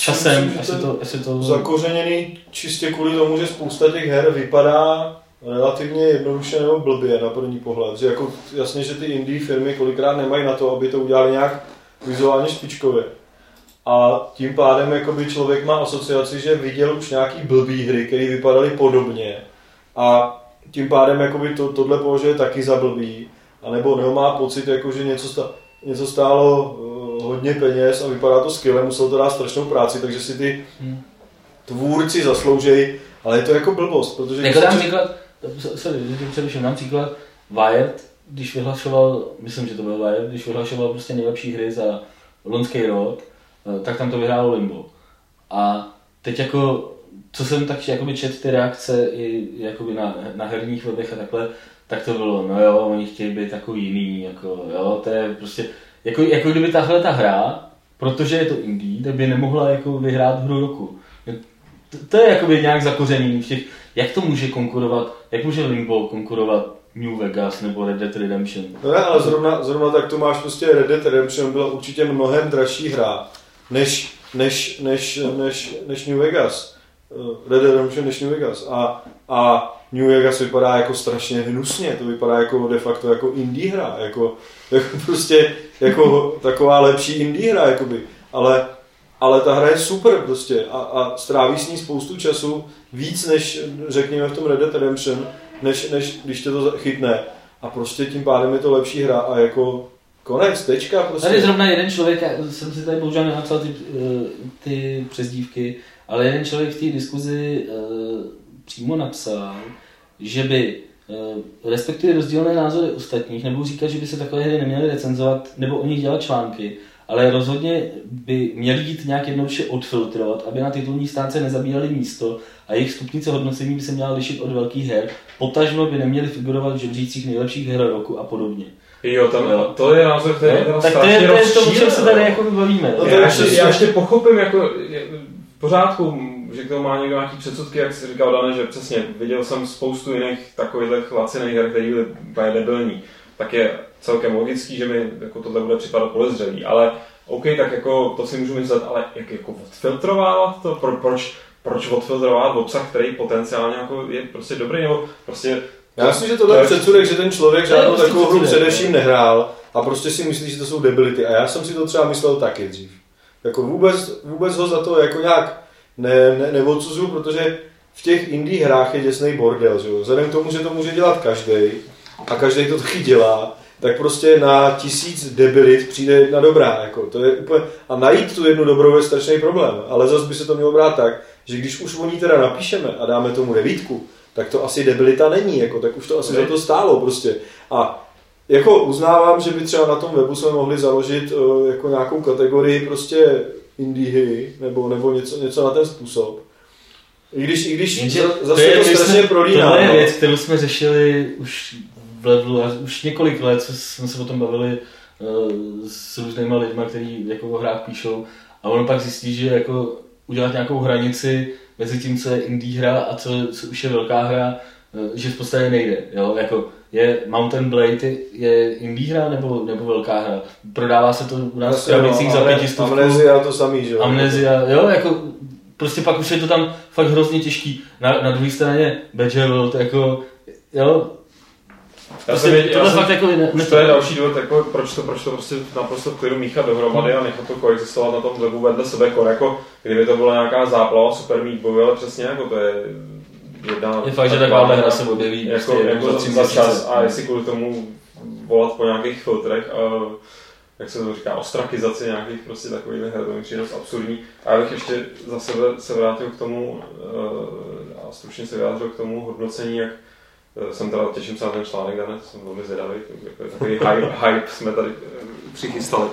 časem, myslím, asi to, asi to... Zakořeněný čistě kvůli tomu, že spousta těch her vypadá relativně jednoduše nebo blbě na první pohled. Že jako, jasně, že ty indie firmy kolikrát nemají na to, aby to udělali nějak vizuálně špičkově. A tím pádem jakoby člověk má asociaci, že viděl už nějaký blbý hry, které vypadaly podobně. A tím pádem jakoby to, tohle považuje taky za blbý. A nebo, nebo má pocit, jako, že něco, stá, něco stálo hodně peněz a vypadá to skvěle, musel to dát strašnou práci, takže si ty tvůrci zasloužejí, ale je to jako blbost, protože... Jako dám příklad, sorry, přeruším, dám příklad, Wired, když vyhlašoval, myslím, že to byl Wired, když vyhlašoval prostě nejlepší hry za loňský rok, eh, tak tam to vyhrálo Limbo. A teď jako, co jsem tak jakoby čet ty reakce i jakoby na, na herních webech a takhle, tak to bylo, no jo, oni chtějí být takový jiný, jako jo, to je prostě, jako, jako kdyby tahle ta hra, protože je to indie, tak by nemohla jako vyhrát hru roku. To, to je jakoby nějak zakořený v těch, jak to může konkurovat, jak může Limbo konkurovat New Vegas nebo Red Dead Redemption. No ne, ale zrovna, zrovna tak tu máš prostě Red Dead Redemption byla určitě mnohem dražší hra než, než, než, než, než New Vegas. Eh, Red Dead Redemption než New Vegas. A, a New Vegas vypadá jako strašně hnusně, to vypadá jako de facto jako indie hra, jako, jako prostě jako taková lepší indie hra, jakoby. ale, ale ta hra je super prostě a, a stráví s ní spoustu času, víc než řekněme v tom Red Dead Redemption, než, než když tě to chytne. A prostě tím pádem je to lepší hra a jako konec, tečka prostě. Tady zrovna jeden člověk, já jsem si tady bohužel nenapsal ty, eh, ty přezdívky, ale jeden člověk v té diskuzi uh, přímo napsal, že by uh, respektuje rozdílné názory ostatních, nebo říkat, že by se takové hry neměly recenzovat, nebo o nich dělat články, ale rozhodně by měli jít nějak jednoduše odfiltrovat, aby na titulní stránce nezabírali místo a jejich stupnice hodnocení by se měla lišit od velkých her, potažmo by neměly figurovat v žebřících nejlepších her roku a podobně. Jo, tam, jo. to je názor, který je Tak to je, to je to, o čem se tady jako bavíme. No, já, ještě, já ještě pochopím, jako, v pořádku, že k tomu má někdo nějaký předsudky, jak jsi říkal Dane, že přesně, viděl jsem spoustu jiných takových laciných her, které byly úplně debilní. Tak je celkem logický, že mi jako tohle bude připadat podezřelý, ale OK, tak jako to si můžu myslet, ale jak jako odfiltrovávat to, Pro, proč, proč odfiltrovat obsah, který potenciálně jako je prostě dobrý, nebo prostě já myslím, že tohle je předsudek, že ten člověk žádnou prostě takovou hru především nehrál a prostě si myslí, že to jsou debility. A já jsem si to třeba myslel taky dřív. Jako vůbec, vůbec ho za to jako nějak ne, ne, neodsuzuju, protože v těch indie hrách je děsný bordel. Že? Vzhledem k tomu, že to může dělat každý a každý to taky dělá, tak prostě na tisíc debilit přijde jedna dobrá. Jako, to je úplně, a najít tu jednu dobrou je strašný problém. Ale zase by se to mělo brát tak, že když už o ní teda napíšeme a dáme tomu devítku, tak to asi debilita není, jako, tak už to asi za to stálo prostě. A jako uznávám, že by třeba na tom webu jsme mohli založit uh, jako nějakou kategorii prostě indie nebo, nebo něco, něco na ten způsob. I když, i když Jenže zase to, je, to strašně prolíná. To je no. věc, kterou jsme řešili už v levelu už několik let jsme se o tom bavili uh, s různýma lidmi, kteří jako o hrách píšou a ono pak zjistí, že jako udělat nějakou hranici mezi tím, co je indie hra a co, co už je velká hra, eh, že v podstatě nejde. Jo? Jako je Mountain Blade je indie hra nebo, nebo velká hra? Prodává se to u nás v no, za pětistovku. Amnesia to samý, že jo? Amnesia, jo, jako prostě pak už je to tam fakt hrozně těžký. Na, na druhé straně Badger World, jako, jo, já prostě, jsem, já jsem, fakt jako ne, to je další důvod, jako, proč to, proč to prostě naprosto v klidu míchat dohromady a nechat to koexistovat na tom webu vedle sebe, jako, jako kdyby to byla nějaká záplava Super Meat Boy, ale přesně jako to je jedna... Je fakt, že taková hra se objeví jako, prostě jako za, za čas a jestli kvůli tomu volat po nějakých filtrech a jak se to říká, ostrakizaci nějakých prostě takových her, to mi přijde dost absurdní. A já bych ještě za sebe se vrátil k tomu uh, a stručně se vyjádřil k tomu hodnocení, jak Eh, jsem teda, těším se na ten článek, Dane, jsem velmi zvědavý, jako takový hype, hype jsme tady eh, přichystali.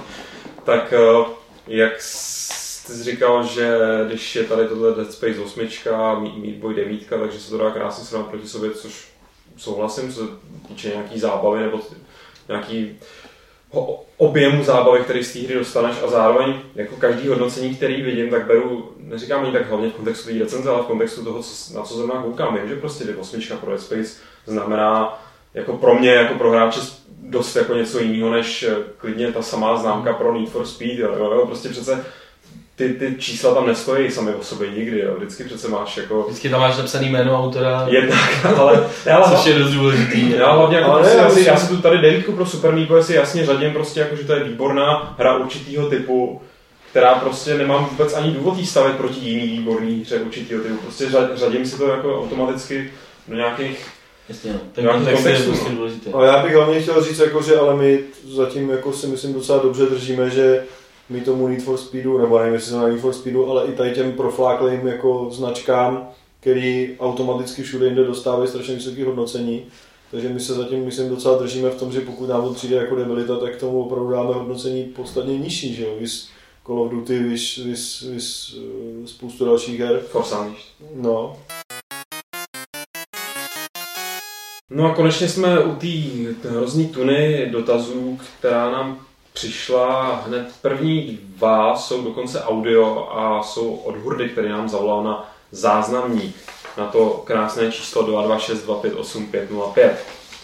Tak eh, jak jsi říkal, že když je tady tohle Dead Space 8, Meat Boy 9, takže se to dá krásně srovnat proti sobě, což souhlasím, co se týče nějaký zábavy nebo nějaký objemu zábavy, který z té hry dostaneš a zároveň jako každý hodnocení, který vidím, tak beru, neříkám ani tak hlavně v kontextu té recenze, ale v kontextu toho, co, na co zrovna koukám. Vím, že prostě osmička pro Dead Space znamená jako pro mě, jako pro hráče dost jako něco jiného, než eh, klidně ta samá známka pro Need for Speed. Jo, jo, prostě přece ty, ty čísla tam nestojí sami o sobě nikdy, jo. vždycky přece máš jako... Vždycky tam máš napsaný jméno autora. Jednak, ale... ale což je dost důležitý. Já hlavně jako ale prostě ne, já, si, já si tu tady devítku pro Super Meat Boy si jasně řadím prostě jako, že to je výborná hra určitého typu, která prostě nemám vůbec ani důvod jí stavit proti jiný výborný hře určitého typu. Prostě řadím si to jako automaticky do nějakých Jasně, no. Ten kontext je prostě důležitý. Ale já bych hlavně chtěl říct, jako, že ale my zatím jako si myslím docela dobře držíme, že my tomu Need for Speedu, nebo nevím, jestli to na Need for Speedu, ale i tady těm profláklým jako značkám, který automaticky všude jinde dostávají strašně vysoké hodnocení. Takže my se zatím, myslím, docela držíme v tom, že pokud nám přijde jako debilita, tak tomu opravdu dáme hodnocení podstatně nižší, že jo? Vys Call of Duty, vys, vys, vys, spoustu dalších her. Force No. No a konečně jsme u té hrozný tuny dotazů, která nám přišla hned první dva, jsou dokonce audio a jsou od Hurdy, který nám zavolal na záznamník na to krásné číslo 226258505.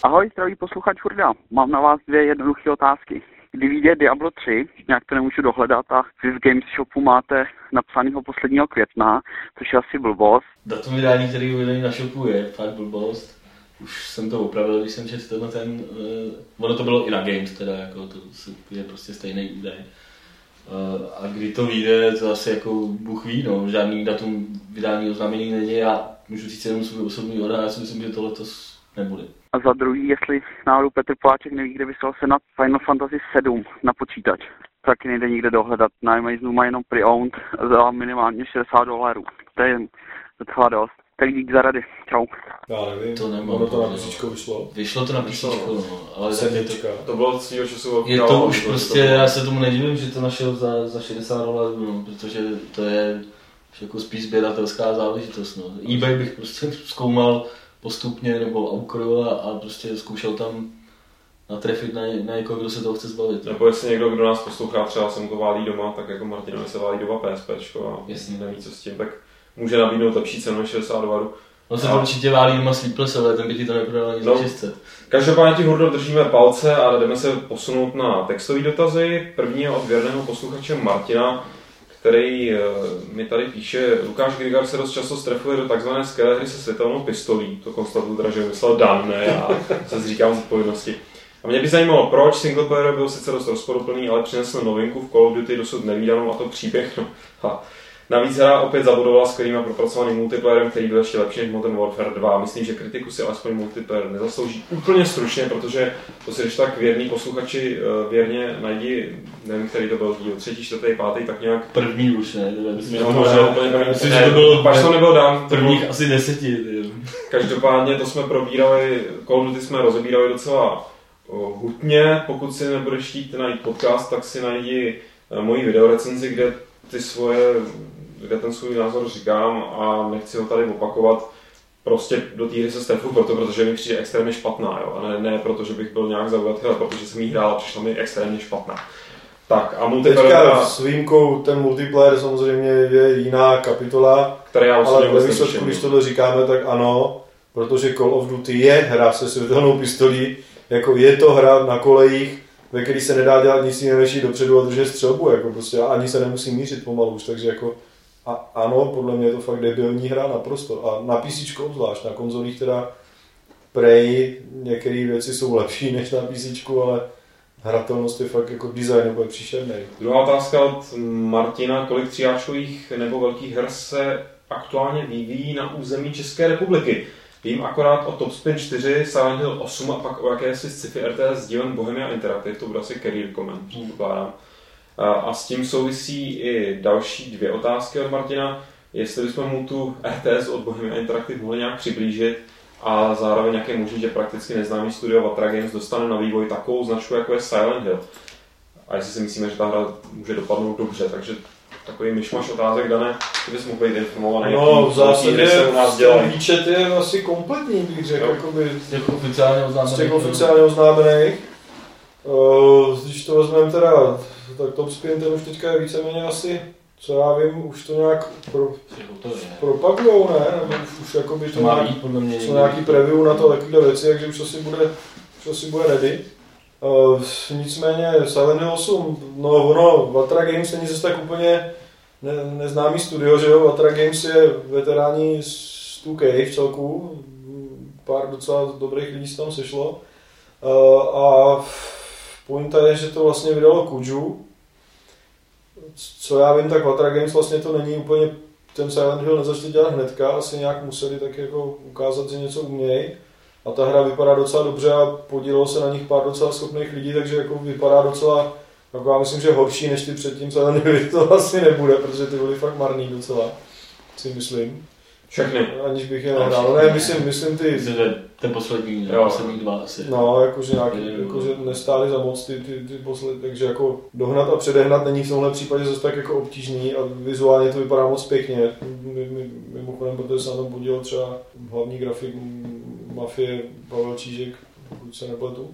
Ahoj, zdraví posluchač Hurda. Mám na vás dvě jednoduché otázky. Kdy vyjde Diablo 3, nějak to nemůžu dohledat a vy v Games Shopu máte napsanýho posledního května, což je asi blbost. Datum vydání, který vydání na shopu je fakt blbost už jsem to upravil, když jsem četl ten, uh, ono to bylo i na Games teda, jako to je prostě stejný údaj. a kdy to vyjde, to asi jako Bůh ví, no. žádný datum vydání oznámení není, já můžu říct jenom svůj osobní odhad, já si myslím, že to letos nebude. A za druhý, jestli náhodou Petr Poláček neví, kde vysel se na Final Fantasy 7 na počítač. Taky nejde nikde dohledat. Na Amazonu má jenom pre-owned za minimálně 60 dolarů. To je docela dost. Tak dík za rady. Čau. Já nevím, To nemám, ono to na no. písíčko vyšlo. Vyšlo to na písíčko, no, ale tak je to, Sedmička. To bylo svýho času je to už prostě, já se tomu nedivím, že to našel za, za 60 dolarů, no, protože to je jako spíš sběratelská záležitost. No. eBay bych prostě zkoumal postupně nebo aukro a, a prostě zkoušel tam natrefit na, na někoho, kdo se toho chce zbavit. Nebo jestli někdo, kdo nás poslouchá, třeba se mu to válí doma, tak jako Martinovi se válí doma PSP a Jasně. neví co s tím, tak může nabídnout lepší cenu než 60 dolarů. No se A- to určitě válí doma Sleepless, ale ten by ti to neprodal ani za No. 600. Každopádně ti hurdo držíme palce a jdeme se posunout na textové dotazy. První je od věrného posluchače Martina, který eh, mi tady píše, Lukáš Grigar se dost často strefuje do takzvané skvělé hry se světelnou pistolí. To konstatuju teda, že myslel Dan, ne já se zříkám z odpovědnosti. A mě by zajímalo, proč single player byl sice dost rozporuplný, ale přinesl novinku v Call of Duty dosud nevídanou a to příběh. No. Ha. Navíc hra opět zabudovala skvělým a propracovaným multiplayerem, který byl ještě lepší než Modern Warfare 2. Myslím, že kritiku si alespoň multiplayer nezaslouží úplně stručně, protože to si když tak věrný posluchači eh, věrně najdi, nevím, který to byl díl, třetí, čtvrtý, pátý, tak nějak První už ne, myslím, že No, to možná bylo úplně první. myslím, že to bylo Pač to nebyl dán, prvních asi deseti. každopádně to jsme probírali, Call of Duty jsme rozebírali docela o, hutně, pokud si nebudeš chtít najít podcast, tak si najdi eh, moji videorecenzi, kde ty svoje, kde ten svůj názor říkám a nechci ho tady opakovat. Prostě do té hry se strefu proto, protože mi přijde extrémně špatná, jo? a ne, ne proto, že bych byl nějak zaujatý, ale protože jsem jí hrál a přišla mi extrémně špatná. Tak a multiplayer, Teďka s výjimkou ten multiplayer samozřejmě je jiná kapitola, které já ale ve výsledku, když jo. tohle říkáme, tak ano, protože Call of Duty je hra se světelnou pistolí, jako je to hra na kolejích, ve který se nedá dělat nic jiného, než dopředu a držet střelbu, jako prostě ani se nemusí mířit pomalu už, takže jako a ano, podle mě je to fakt debilní hra naprosto. A na PC obzvlášť, na konzolích teda Prey, některé věci jsou lepší než na PC, ale hratelnost je fakt jako design nebo je příšerný. Druhá otázka od Martina. Kolik tříáčkových nebo velkých her se aktuálně vyvíjí na území České republiky? Vím akorát o Top Spin 4, Silent Hill 8 a pak o jakési sci-fi RTS s dílem Bohemia Interactive, to bude asi Career Comment, předpokládám. A, a s tím souvisí i další dvě otázky od Martina. Jestli bychom mu tu RTS od Bohemia Interactive mohli nějak přiblížit a zároveň jak je možné, že prakticky neznámý studio Vatra Games dostane na vývoj takovou značku, jako je Silent Hill. A jestli si myslíme, že ta hra může dopadnout dobře, takže takový myšmaš otázek, Dané, ty bys mohl být informovaný. No, v zásadě se u nás ten výčet je asi kompletní, bych řekl, Jo. jakoby Z těch oficiálně z oznámených. těch oficiálně oznámených. Uh, když to vezmeme teda, tak Top Spin ten už teďka je víceméně asi, co já vím, už to nějak pro, propagujou, ne? Nebo už, už jakoby to, To má být podle mě jsou nějaký preview na to takovéhle věci, takže už asi bude, už asi bude ready. Uh, nicméně Silent Hill 8, no ono, Vatra Games není zase tak úplně ne, neznámý studio, že jo? Vatra Games je veterání z 2K v celku, pár docela dobrých lidí se tam sešlo. Uh, a pointa je, že to vlastně vydalo Kuju. Co já vím, tak Vatra Games vlastně to není úplně, ten Silent Hill nezačali dělat hnedka, asi nějak museli tak jako ukázat, že něco umějí. A ta hra vypadá docela dobře a podílelo se na nich pár docela schopných lidí, takže jako vypadá docela, jako já myslím, že horší než ty předtím Silent Hill to asi nebude, protože ty byly fakt marný docela, si myslím. Všechny. Aniž bych je No, nehrál. Ne, myslím, myslím ty, Myslím, že ten poslední, Jo. poslední dva asi. No, jakože nějaký, jakože nestály za moc ty, ty, ty posledy, takže jako dohnat a předehnat není v tomhle případě zase tak jako obtížný a vizuálně to vypadá moc pěkně. My- my- Mimochodem, protože se na tom podílel třeba hlavní grafik Mafie Pavel Čížek, pokud se nepletu.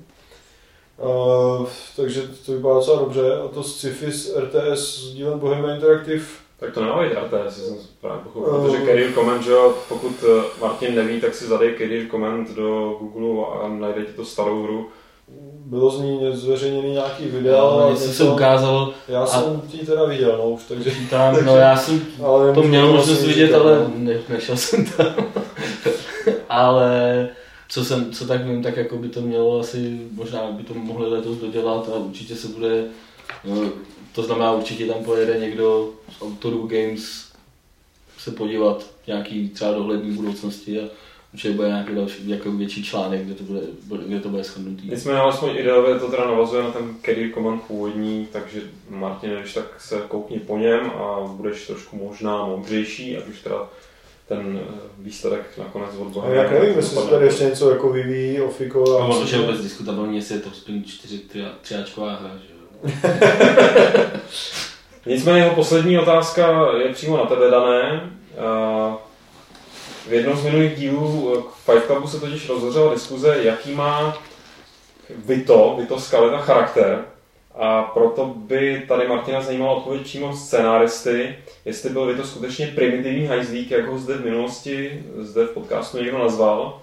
Uh, takže to vypadá docela dobře a to sci-fi s RTS s dílem Bohemia Interactive Tak to nemá být RTS, jsem právě pochopil, Eh. protože Career Comment, že pokud eh, Martin neví, tak si zadej Career Comment do Google a najde ti to starou hru. bylo z ní zveřejněný nějaký video, ale něco se ukázalo, já jsem ji teda viděl, no už, takže tam, no já jsem ale to měl vlastně možnost nic vidět, ale no. ne, nešel jsem tam. ale co jsem, co tak vím, tak jako by to mělo asi, možná by to mohli letos dodělat a určitě se bude no, to znamená, určitě tam pojede někdo z autorů Games se podívat nějaký třeba dohlední budoucnosti a určitě bude nějaký další, jako větší článek, kde to bude, kde to bude shrnutý. Nicméně alespoň ideově to teda navazuje na ten Career Command původní, takže Martin, když tak se koukni po něm a budeš trošku možná moudřejší, ať už teda ten eh, výsledek nakonec od Boha. Jak nevím, jestli se tady ještě něco jako vyvíjí, Ofiko a... No, ono, že vůbec diskutabilní, jestli je to Spring 4 třiáčková hra, že. Nicméně jeho poslední otázka je přímo na tebe dané. V jednom z minulých dílů k Fight Clubu se totiž rozhořela diskuze, jaký má Vito, Vito Skaleta charakter. A proto by tady Martina zajímala odpověď přímo scénáristy, jestli byl Vito skutečně primitivní hajzlík, jak ho zde v minulosti, zde v podcastu někdo nazval.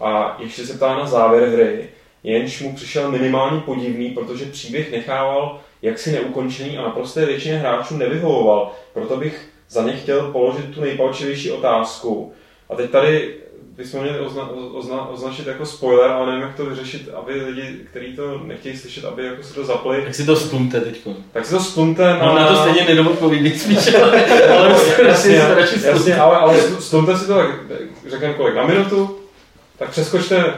A ještě se ptá na závěr hry, jenž mu přišel minimálně podivný, protože příběh nechával jaksi neukončený a naprosté většině hráčů nevyhovoval. Proto bych za ně chtěl položit tu nejpalčivější otázku. A teď tady bychom měli ozna, ozna, označit jako spoiler, ale nevím, jak to vyřešit, aby lidi, kteří to nechtějí slyšet, aby jako si to zapli. Tak si to stunte teď. Tak si to stunte na... No, na to stejně nedopovídí spíš, ale, ale jasně, ale, ale stunte si to tak, řekneme kolik, na minutu, tak přeskočte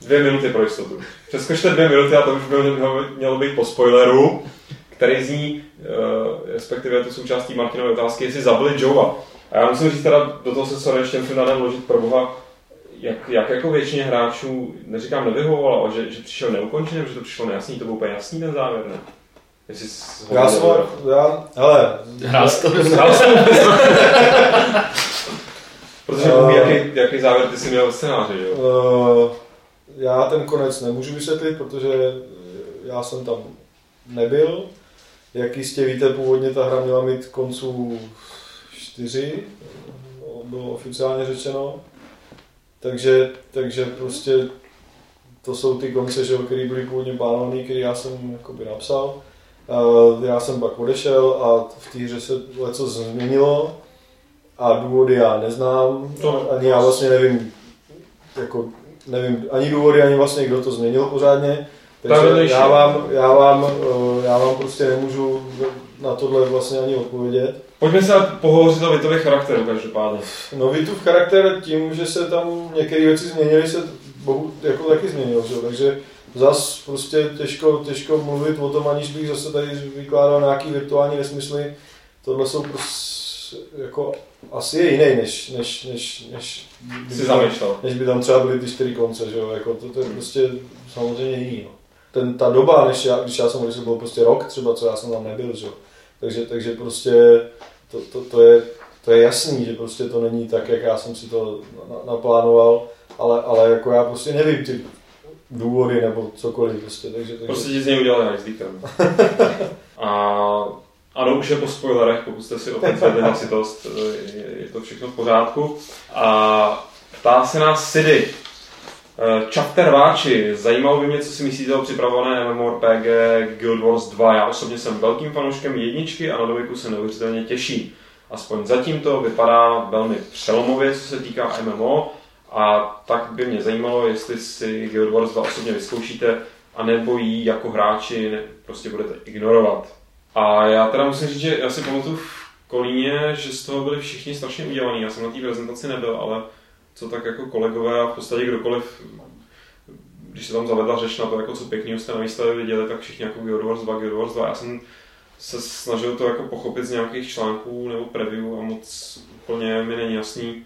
dvě minuty pro jistotu. Přeskočte dvě minuty a to už by mělo být po spoileru který zní, uh, respektive to součástí Martinové otázky, jestli zabili Joea. A já musím říct teda, do toho se sorry ještě musím vložit pro boha, jak, jak jako většině hráčů, neříkám nevyhovoval, ale že, že přišel neukončený, že to přišlo nejasný, to byl úplně jasný ten závěr, ne? Jestli já jsem, já, hele. Hrál to. Protože uh, jaký, jaký závěr ty jsi měl v scénáři, jo? Uh, já ten konec nemůžu vysvětlit, protože já jsem tam nebyl. Jak jistě víte, původně ta hra měla mít konců čtyři, bylo oficiálně řečeno. Takže, takže prostě to jsou ty konce, že, které byly původně plánované, které já jsem jakoby napsal. Já jsem pak odešel a v té hře se něco změnilo a důvody já neznám, to, ani já vlastně nevím, jako, nevím ani důvody, ani vlastně kdo to změnil pořádně. Takže já vám, já, vám, eh, já vám prostě nemůžu na tohle vlastně ani odpovědět. Pojďme se pohovořit o Vitově charakteru každopádně. No Vitův charakter tím, že se tam některé věci změnily, se bohu, jako taky změnil, že? takže zas prostě těžko, těžko mluvit o tom, aniž bych zase tady vykládal nějaký virtuální nesmysly. Tohle jsou prostě jako asi je jiný, než, než, než, než, by, tam, než by tam třeba byly ty čtyři konce, že jo, jako to, to je prostě samozřejmě jiný, no ten, ta doba, než já, když já jsem odešel, byl prostě rok třeba, co já jsem tam nebyl, že? Takže, takže prostě to, to, to, je, to je jasný, že prostě to není tak, jak já jsem si to naplánoval, ale, ale jako já prostě nevím ty důvody nebo cokoliv prostě, takže, takže... Prostě ti z něj udělali hajzlíkem. A ano, už je po spoilerech, pokud jste si opět zvedli hlasitost, je, je to všechno v pořádku. A ptá se nás Sidy, Eh, Chapter Váči, zajímalo by mě, co si myslíte o připravované MMORPG Guild Wars 2. Já osobně jsem velkým fanouškem jedničky a na dobyku se neuvěřitelně těší. Aspoň zatím to vypadá velmi přelomově, co se týká MMO. A tak by mě zajímalo, jestli si Guild Wars 2 osobně vyzkoušíte, anebo ji jako hráči prostě budete ignorovat. A já teda musím říct, že já si pamatuju v Kolíně, že z toho byli všichni strašně udělaný. Já jsem na té prezentaci nebyl, ale co tak jako kolegové a v podstatě kdokoliv, když se tam zavedla řeč na to, jako co pěkného jste na výstavě viděli, tak všichni jako Guild Wars 2, Guild Wars 2. Já jsem se snažil to jako pochopit z nějakých článků nebo preview a moc úplně mi není jasný.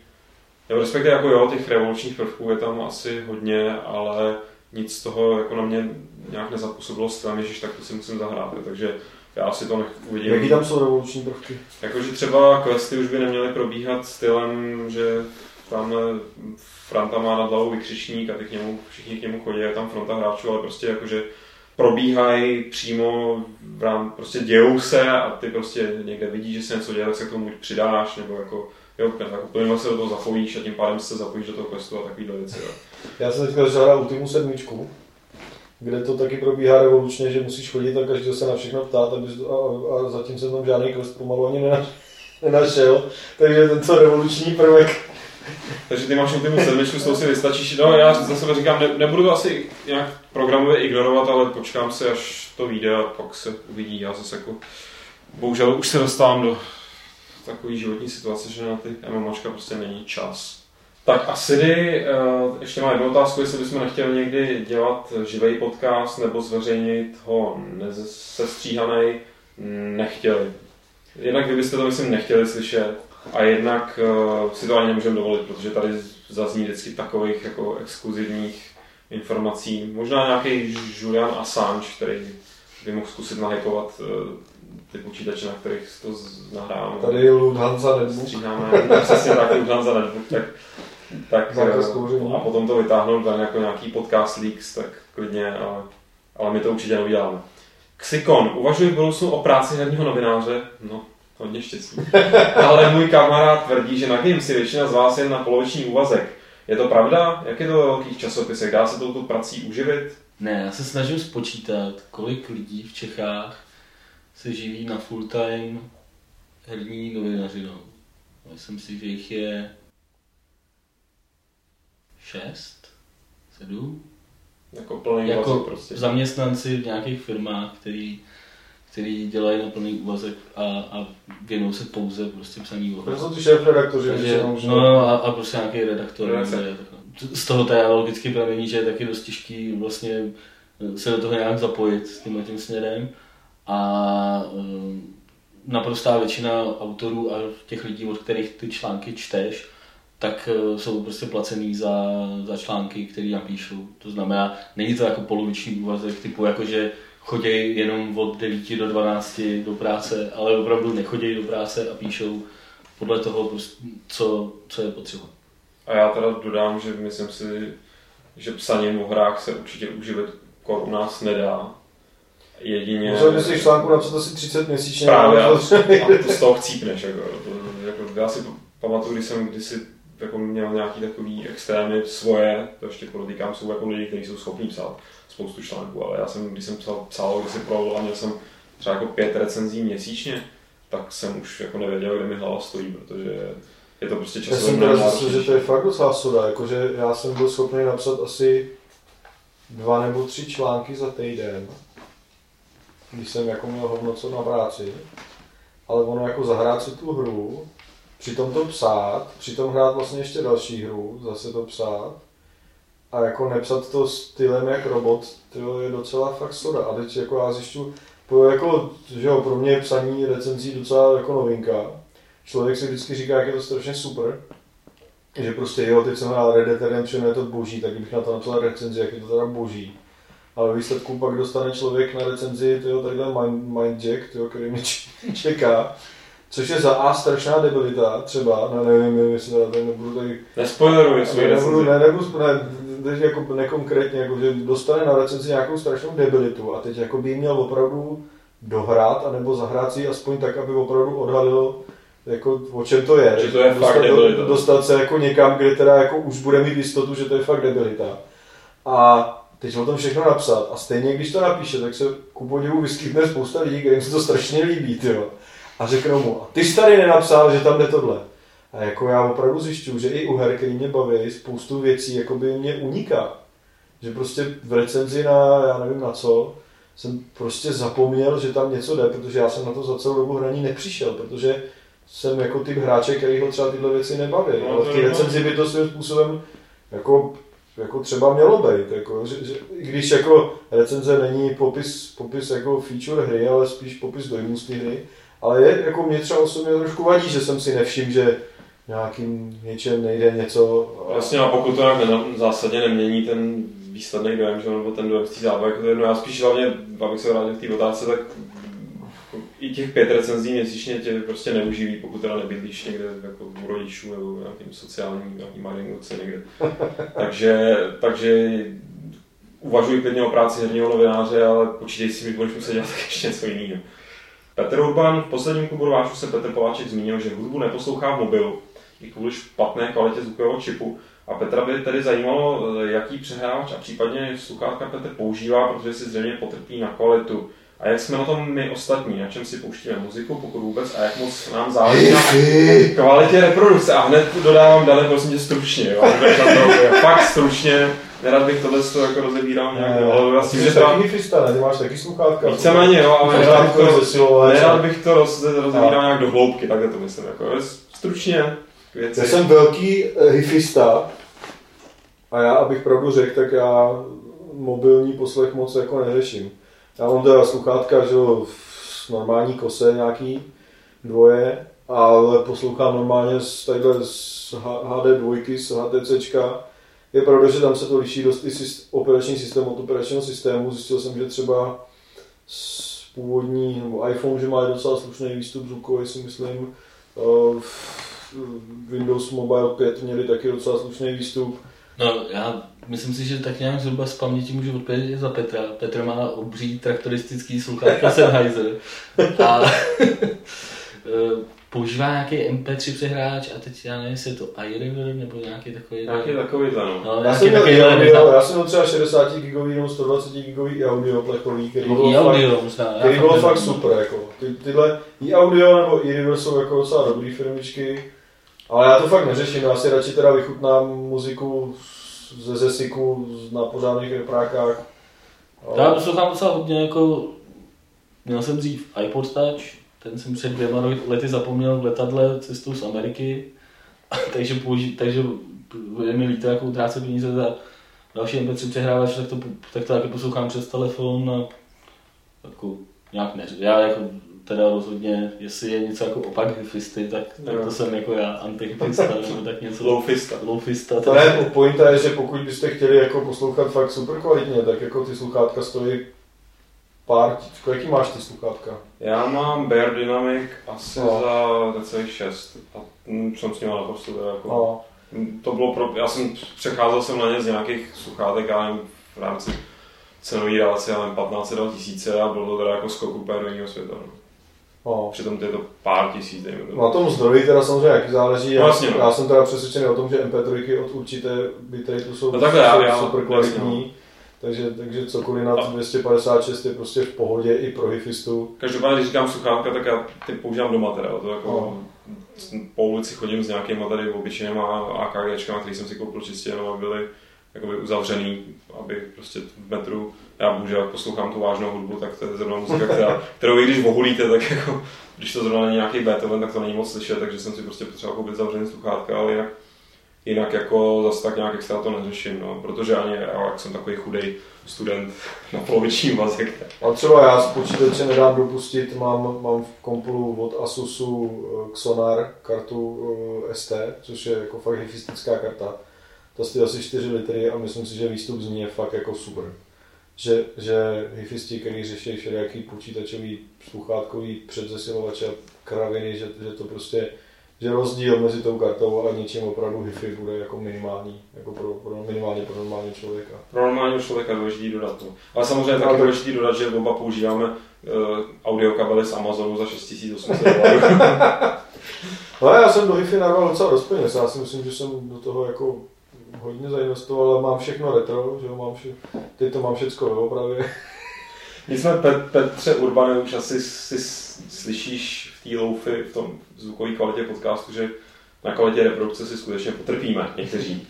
Nebo respektive jako jo, těch revolučních prvků je tam asi hodně, ale nic z toho jako na mě nějak nezapůsobilo stran, ježiš, tak to si musím zahrát. Takže já si to nech uvidím. Jaký tam jsou revoluční prvky? Jakože třeba questy už by neměly probíhat stylem, že tamhle Franta má nad hlavou vykřičník a ty k němu, všichni k němu chodí, je tam fronta hráčů, ale prostě jakože probíhají přímo v rám, prostě dějou se a ty prostě někde vidíš, že se něco děje, tak se k tomu přidáš, nebo jako jo, tak úplně se do toho zapojíš a tím pádem se zapojíš do toho questu a takovýhle věci. Jo. Já jsem teďka začal Ultimu sedmičku, kde to taky probíhá revolučně, že musíš chodit a každý se na všechno ptát, abys, a, a, zatím jsem tam žádný quest pomalu ani nenašel, takže tento revoluční prvek takže ty máš Ultimu sedmičku, s tou si vystačíš. No, já za sebe říkám, ne, nebudu to asi nějak programově ignorovat, ale počkám se, až to vyjde a pak se uvidí. Já zase jako bohužel už se dostávám do takové životní situace, že na ty MMOčka prostě není čas. Tak Asidy, uh, ještě mám jednu otázku, jestli bychom nechtěli někdy dělat živý podcast nebo zveřejnit ho nesestříhaný, nechtěli. Jednak vy byste to myslím nechtěli slyšet a jednak uh, si to ani nemůžeme dovolit, protože tady zazní vždycky takových jako exkluzivních informací. Možná nějaký Julian Assange, který by mohl zkusit nahekovat uh, ty počítače, na kterých to nahráváme. Tady je Lufthansa Netbook. Stříháme, přesně tak, Lufthansa Netbook. Tak, tak a potom to vytáhnout ven jako nějaký podcast leaks, tak klidně, ale, ale my to určitě neuděláme. Xikon, uvažuji v budoucnu o práci herního novináře, no, hodně štěstí. Ale můj kamarád tvrdí, že na Games je většina z vás jen na poloviční úvazek. Je to pravda? Jak je to ve velkých časopisech? Dá se touto prací uživit? Ne, já se snažím spočítat, kolik lidí v Čechách se živí na full time herní novinařinou. Myslím si, že jich je šest, sedm. Jako plný jako prostě. zaměstnanci v nějakých firmách, který, který dělají na plný úvazek a, a věnují se pouze prostě psaní To jsou ty šéf redaktoři, Takže, no, a, a prostě nějaký redaktor. Z toho to je logicky pramení, že je taky dost těžký vlastně se do toho nějak zapojit s tím tím směrem. A um, naprostá většina autorů a těch lidí, od kterých ty články čteš, tak uh, jsou prostě placený za, za články, které napíšou. To znamená, není to jako poloviční úvazek typu, jako že chodí jenom od 9 do 12 do práce, ale opravdu nechodí do práce a píšou podle toho, prostě, co, co je potřeba. A já teda dodám, že myslím si, že psaním o hrách se určitě uživit u nás nedá. Jedině... Musel bys si článku napsat asi 30 měsíčně. Právě, a, a to z toho chcípneš. Jako, to, jako, já si pamatuju, když jsem kdysi jako měl nějaký takový extrémy svoje, to ještě podotýkám, jsou jako lidi, kteří jsou schopní psát spoustu článků, ale já jsem, když jsem psal, psal když jsem provol a měl jsem třeba jako pět recenzí měsíčně, tak jsem už jako nevěděl, kde mi hlava stojí, protože je to prostě časově Já jsem teda zjistil, že to je fakt docela soda, jakože já jsem byl schopný napsat asi dva nebo tři články za týden, když jsem jako měl hodnoco na práci, ale ono jako zahrát si tu hru, přitom to psát, přitom hrát vlastně ještě další hru, zase to psát, a jako nepsat to stylem jak robot, to je docela fakt soda. A teď jako já zjišťu, jako, že jo, pro mě je psaní recenzí docela jako novinka. Člověk si vždycky říká, jak je to strašně super, že prostě jo, teď jsem hrál Red Dead Redemption, je to boží, tak bych na to napsal recenzi, jak je to teda boží. Ale výsledku pak dostane člověk na recenzi, tyjo, takhle mind, mind jack, tyjo, který mě čeká. Což je za A strašná debilita, třeba, ne, nevím, jestli teda tady nebudu tady... Nespoileruj svůj nebudu, ne, nebudu, ne, ne, jako nekonkrétně, jako, že dostane na recenzi nějakou strašnou debilitu a teď jako by měl opravdu dohrát, anebo zahrát si aspoň tak, aby opravdu odhalil, jako, o čem to je. Že to je dostat, fakt debilita. Dostat se jako někam, kde teda jako už bude mít jistotu, že to je fakt debilita. A teď o tom všechno napsat a stejně, když to napíše, tak se ku podivu vyskytne spousta lidí, kterým se to strašně líbí, tyjo. A řeknou mu, a ty jsi tady nenapsal, že tam jde tohle. A jako já opravdu zjišťuju, že i u her, který mě baví, spoustu věcí jako by mě uniká. Že prostě v recenzi na, já nevím na co, jsem prostě zapomněl, že tam něco jde, protože já jsem na to za celou dobu hraní nepřišel, protože jsem jako typ hráče, který ho třeba tyhle věci nebaví. No, ale v té recenzi by to svým způsobem jako jako třeba mělo být, jako, že, že, i když jako recenze není popis, popis jako feature hry, ale spíš popis dojmů z té hry, ale je, jako mě třeba osobně trošku vadí, že jsem si nevšiml, že nějakým něčem nejde něco. Jasně, a pokud to nějak v zásadě nemění ten výsledný dojem, že, nebo ten dojem z té zábavy, jako to jedno, já spíš hlavně, abych se vrátil k té otázce, tak i těch pět recenzí měsíčně tě prostě neuživí, pokud teda nebydlíš někde jako u rodičů nebo v nějakým sociálním nějakým malingoce někde. takže, takže uvažuji klidně o práci herního novináře, ale počítej si mi, budeš muset dělat tak ještě něco jiného. Petr Urban, v posledním klubu rváčů se Petr Poláček zmínil, že hudbu neposlouchá v mobilu i kvůli špatné kvalitě zvukového čipu. A Petra by tedy zajímalo, jaký přehrávač a případně sluchátka Petr používá, protože si zřejmě potrpí na kvalitu. A jak jsme na tom my ostatní, na čem si pouštíme muziku, pokud vůbec, a jak moc nám záleží na kvalitě reprodukce. A hned dodávám, Dane, prosím tě stručně, jo? fakt stručně, nerad bych tohle to jako rozebíral nějak, Ne, ale ty vlastně, že ta, taky ne? Ty máš taky sluchátka. víceméně, jo, ale nerad bych to, nerad bych to roz, rozebíral nějak do hloubky, takhle to myslím, jako stručně věci. Já jsem velký eh, hifista a já, abych pravdu řekl, tak já mobilní poslech moc jako neřeším. Já mám teda sluchátka, že jo, v normální kose nějaký, dvoje, ale poslouchám normálně z, tadyhle z H- HD2, z HTCčka. Je pravda, že tam se to liší dost i syst- operační systém od operačního systému. Zjistil jsem, že třeba z původní, nebo iPhone, že má docela slušný výstup zvukový, si myslím. Eh, Windows Mobile 5 měli taky docela slušný výstup. No, já myslím si, že tak nějak zhruba z paměti můžu odpovědět za Petra. Petr má obří traktoristický sluchátka Sennheiser a eh, používá nějaký MP3 přehráč a teď já nevím, jestli je to iRiver nebo nějaký takový... Nějaký takový no. No, Já nějaký jsem měl takový, ale audio, já jsem měl třeba 60 gigový nebo 120 gigový i audio plechový, který bylo i fakt, audio možná. já který bylo fakt super. Jako. Ty, tyhle i audio nebo i River jsou jako docela dobrý firmičky, ale já to fakt neřeším, já si radši teda vychutnám muziku ze Zesiku na pořádných reprákách. Já poslouchám docela hodně jako, měl jsem dřív iPod Touch, ten jsem před dvěma lety zapomněl v letadle cestou z Ameriky, takže, použi, takže je mi líto, jako utrácet peníze za další MP3 přehrávač, tak to, tak to taky poslouchám přes telefon a jako nějak neři. Já jako teda rozhodně, jestli je něco jako opak hifisty, tak, tak to jsem jako já antihifista nebo tak něco. Loufista. Loufista. To ne, pointa je, že pokud byste chtěli jako poslouchat fakt super kvalitně, tak jako ty sluchátka stojí pár, jaký máš ty sluchátka? Já mám Bear Dynamic asi No. za necelých 6 a mm, jsem s nimi naprosto jako... No, To bylo pro, já jsem přecházel jsem na ně z nějakých sluchátek, já nevím, v rámci cenové relace, já nevím, 15 tisíce a bylo to teda jako skok úplně do jiného světa. No. no. Přitom to je to pár tisíc, dejme tomu. Na tom zdroji teda samozřejmě jaký záleží. Já, Vlastně, no. já jsem teda přesvědčený o tom, že MP3 od určité bitrate'u jsou, No takhle, já- jsou já- super jasně, kvalitní. Takže, takže cokoliv nad A- 256 je prostě v pohodě i pro hifistu. Každopádně, když říkám sluchátka, tak já ty používám doma teda, to jako No. po ulici chodím s nějakýma tady obyčejnýma AKGčkama, který jsem si koupil čistě jenom, aby byly jakoby uzavřený, aby prostě v metru, já bohužel poslouchám tu vážnou hudbu, tak to je zrovna muzika, která, kterou i když vohulíte, tak jako, když to zrovna není nějaký Beethoven, tak to není moc slyšet, takže jsem si prostě potřeboval koupit zavřený sluchátka, ale jinak, jinak jako zase tak nějak extra to neřeším, no, protože ani já, jak jsem takový chudej student na poloviční vazek, A třeba já z počítače nedám dopustit, mám, mám v komplu od Asusu eh, Xonar kartu eh, ST, což je jako fakt hifistická karta. Ta stojí asi 4 litry a myslím si, že výstup z ní je fakt jako super. Že, že hifisti, který řeší všelijaký počítačový sluchátkový předzesilovače a kraviny, že, že to prostě že rozdíl mezi tou kartou a něčím opravdu hifi bude jako minimální, jako pro, pro minimálně pro normálního člověka. Pro normálního člověka důležitý dodat. No. Ale samozřejmě taky to- důležitý dodat, že oba používáme uh, audiokabely z Amazonu za 6800 dolarů. Ale já jsem do HIFI narval docela dost peněz. Já si myslím, že jsem do toho jako hodně zainvestoval, ale mám všechno retro, že jo, mám vše, teď to mám všecko ve opravě. Nicméně Pet, Petře Urbane už asi si slyšíš té loufy, v tom zvukové kvalitě podcastu, že na kvalitě reprodukce si skutečně potrpíme někteří.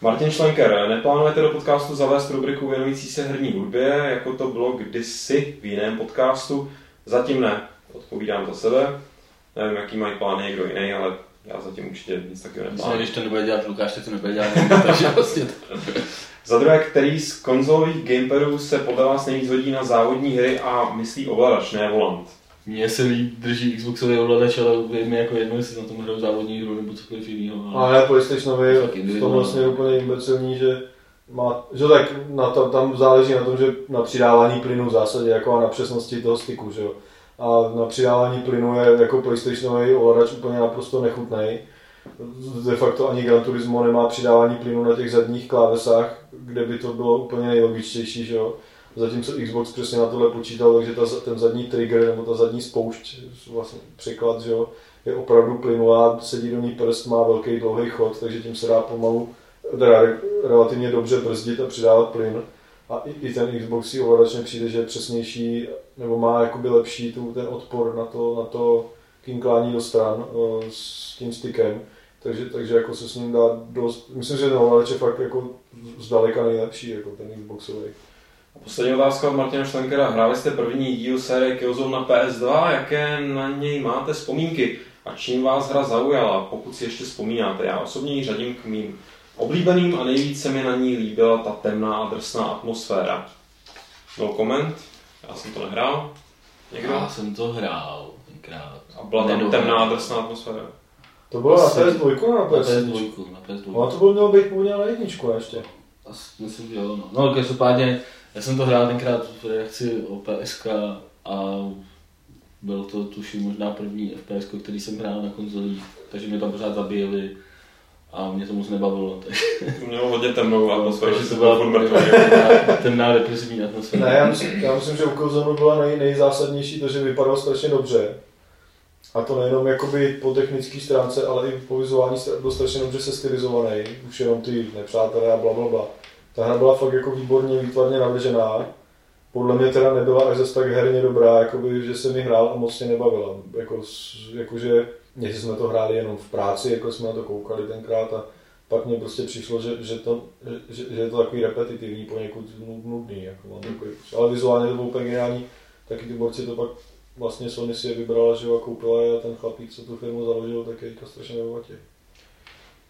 Martin Schlenker, neplánujete do podcastu zavést rubriku věnující se herní hudbě, jako to bylo kdysi v jiném podcastu? Zatím ne, odpovídám za sebe. Nevím, jaký mají plány někdo jiný, ale já zatím určitě nic takového neplánuji. když to nebude dělat Lukáš, to nebude dělat takže vlastně to... Za druhé, který z konzolových gamepadů se podle vás nejvíc hodí na závodní hry a myslí ovladač, ne volant? Mně se líp drží Xboxový ovladač, ale je mi jako jedno, jestli na tom hraju závodní hru nebo cokoliv jiného. Ale PlayStationovi Fakt v tom vlastně je úplně imbecilní, že má, že tak na to, tam záleží na tom, že na přidávání plynu v zásadě, jako a na přesnosti toho styku, že jo. A na přidávání plynu je jako PlayStationový ovladač úplně naprosto nechutný. De facto ani Gran Turismo nemá přidávání plynu na těch zadních klávesách, kde by to bylo úplně nejlogičtější, že jo. Zatímco Xbox přesně na tohle počítal, takže ta, ten zadní trigger nebo ta zadní spoušť, vlastně překlad, že jo, je opravdu plynulá, sedí do ní prst, má velký dlouhý chod, takže tím se dá pomalu, teda re, relativně dobře brzdit a přidávat plyn. A i, i ten Xbox si ovladač mi přijde, že je přesnější, nebo má jakoby lepší tu, ten odpor na to, na to kinklání do stran o, s tím stykem. takže, takže jako se s ním dá dost, myslím, že ten ovladač je fakt jako zdaleka nejlepší, jako ten Xboxový. A poslední otázka od Martina Šlenkera. Hráli jste první díl série Killzone na PS2, jaké na něj máte vzpomínky? A čím vás hra zaujala, pokud si ještě vzpomínáte? Já osobně ji řadím k mým oblíbeným a nejvíce se mi na ní líbila ta temná a drsná atmosféra. No comment, já jsem to nehrál. Někdo? Já jsem to hrál tenkrát. A byla tam temná a drsná atmosféra. To bylo na Asi- PS2 nebo na Na PS1? PS2, na PS2. Ono to bylo mělo být původně na jedničku ještě. Asi myslím, že jo. No, no každopádně, já jsem to hrál tenkrát v reakci o PSK a byl to tuším možná první FPS, který jsem hrál na konzolích, takže mě tam pořád zabíjeli a mě to moc nebavilo. Tak, To mělo hodně temnou atmosféru, takže že to byla temná, depresivní atmosféra. Ne, já myslím, já myslím že u Killzone byla nej, nejzásadnější to, že vypadal strašně dobře. A to nejenom jakoby po technické stránce, ale i po vizuální stránce byl strašně dobře sestylizovaný. Už jenom ty nepřátelé a bla, bla, bla. Ta hra byla fakt jako výborně, výtvarně navržená. Podle mě teda nebyla až zase tak herně dobrá, jakoby, že se mi hrál a moc mě nebavila. Jako, jakože, jestli jsme to hráli jenom v práci, jako jsme na to koukali tenkrát a pak mně prostě přišlo, že, že, to, že, že je to takový repetitivní, poněkud nu- nudný. Jako mám takový, ale vizuálně to bylo úplně geniální. Taky ty borci to pak vlastně Sony si je vybrala, že a koupila a ten chlapík, co tu firmu založil, tak je teďka strašně ve.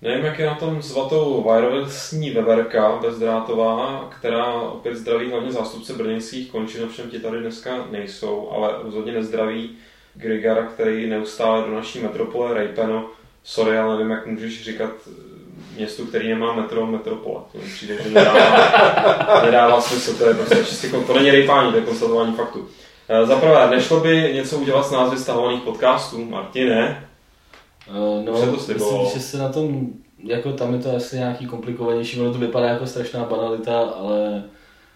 Nevím, jak je na tom svatou wirelessní veverka bezdrátová, která opět zdraví hlavně zástupce brněnských končin, ovšem ti tady dneska nejsou, ale rozhodně nezdraví Grigara, který neustále do naší metropole Rejpeno. Sorry, ale nevím, jak můžeš říkat městu, který nemá metro, metropole. To mi přijde, že nedává, nedává smysl, to je prostě čistě, to není rejpání, to je konstatování faktu. Eh, Za prvé, nešlo by něco udělat s názvy stahovaných podcastů? Martine, no, to slibovalo. myslím, že se na tom, jako tam je to asi nějaký komplikovanější, ono to vypadá jako strašná banalita, ale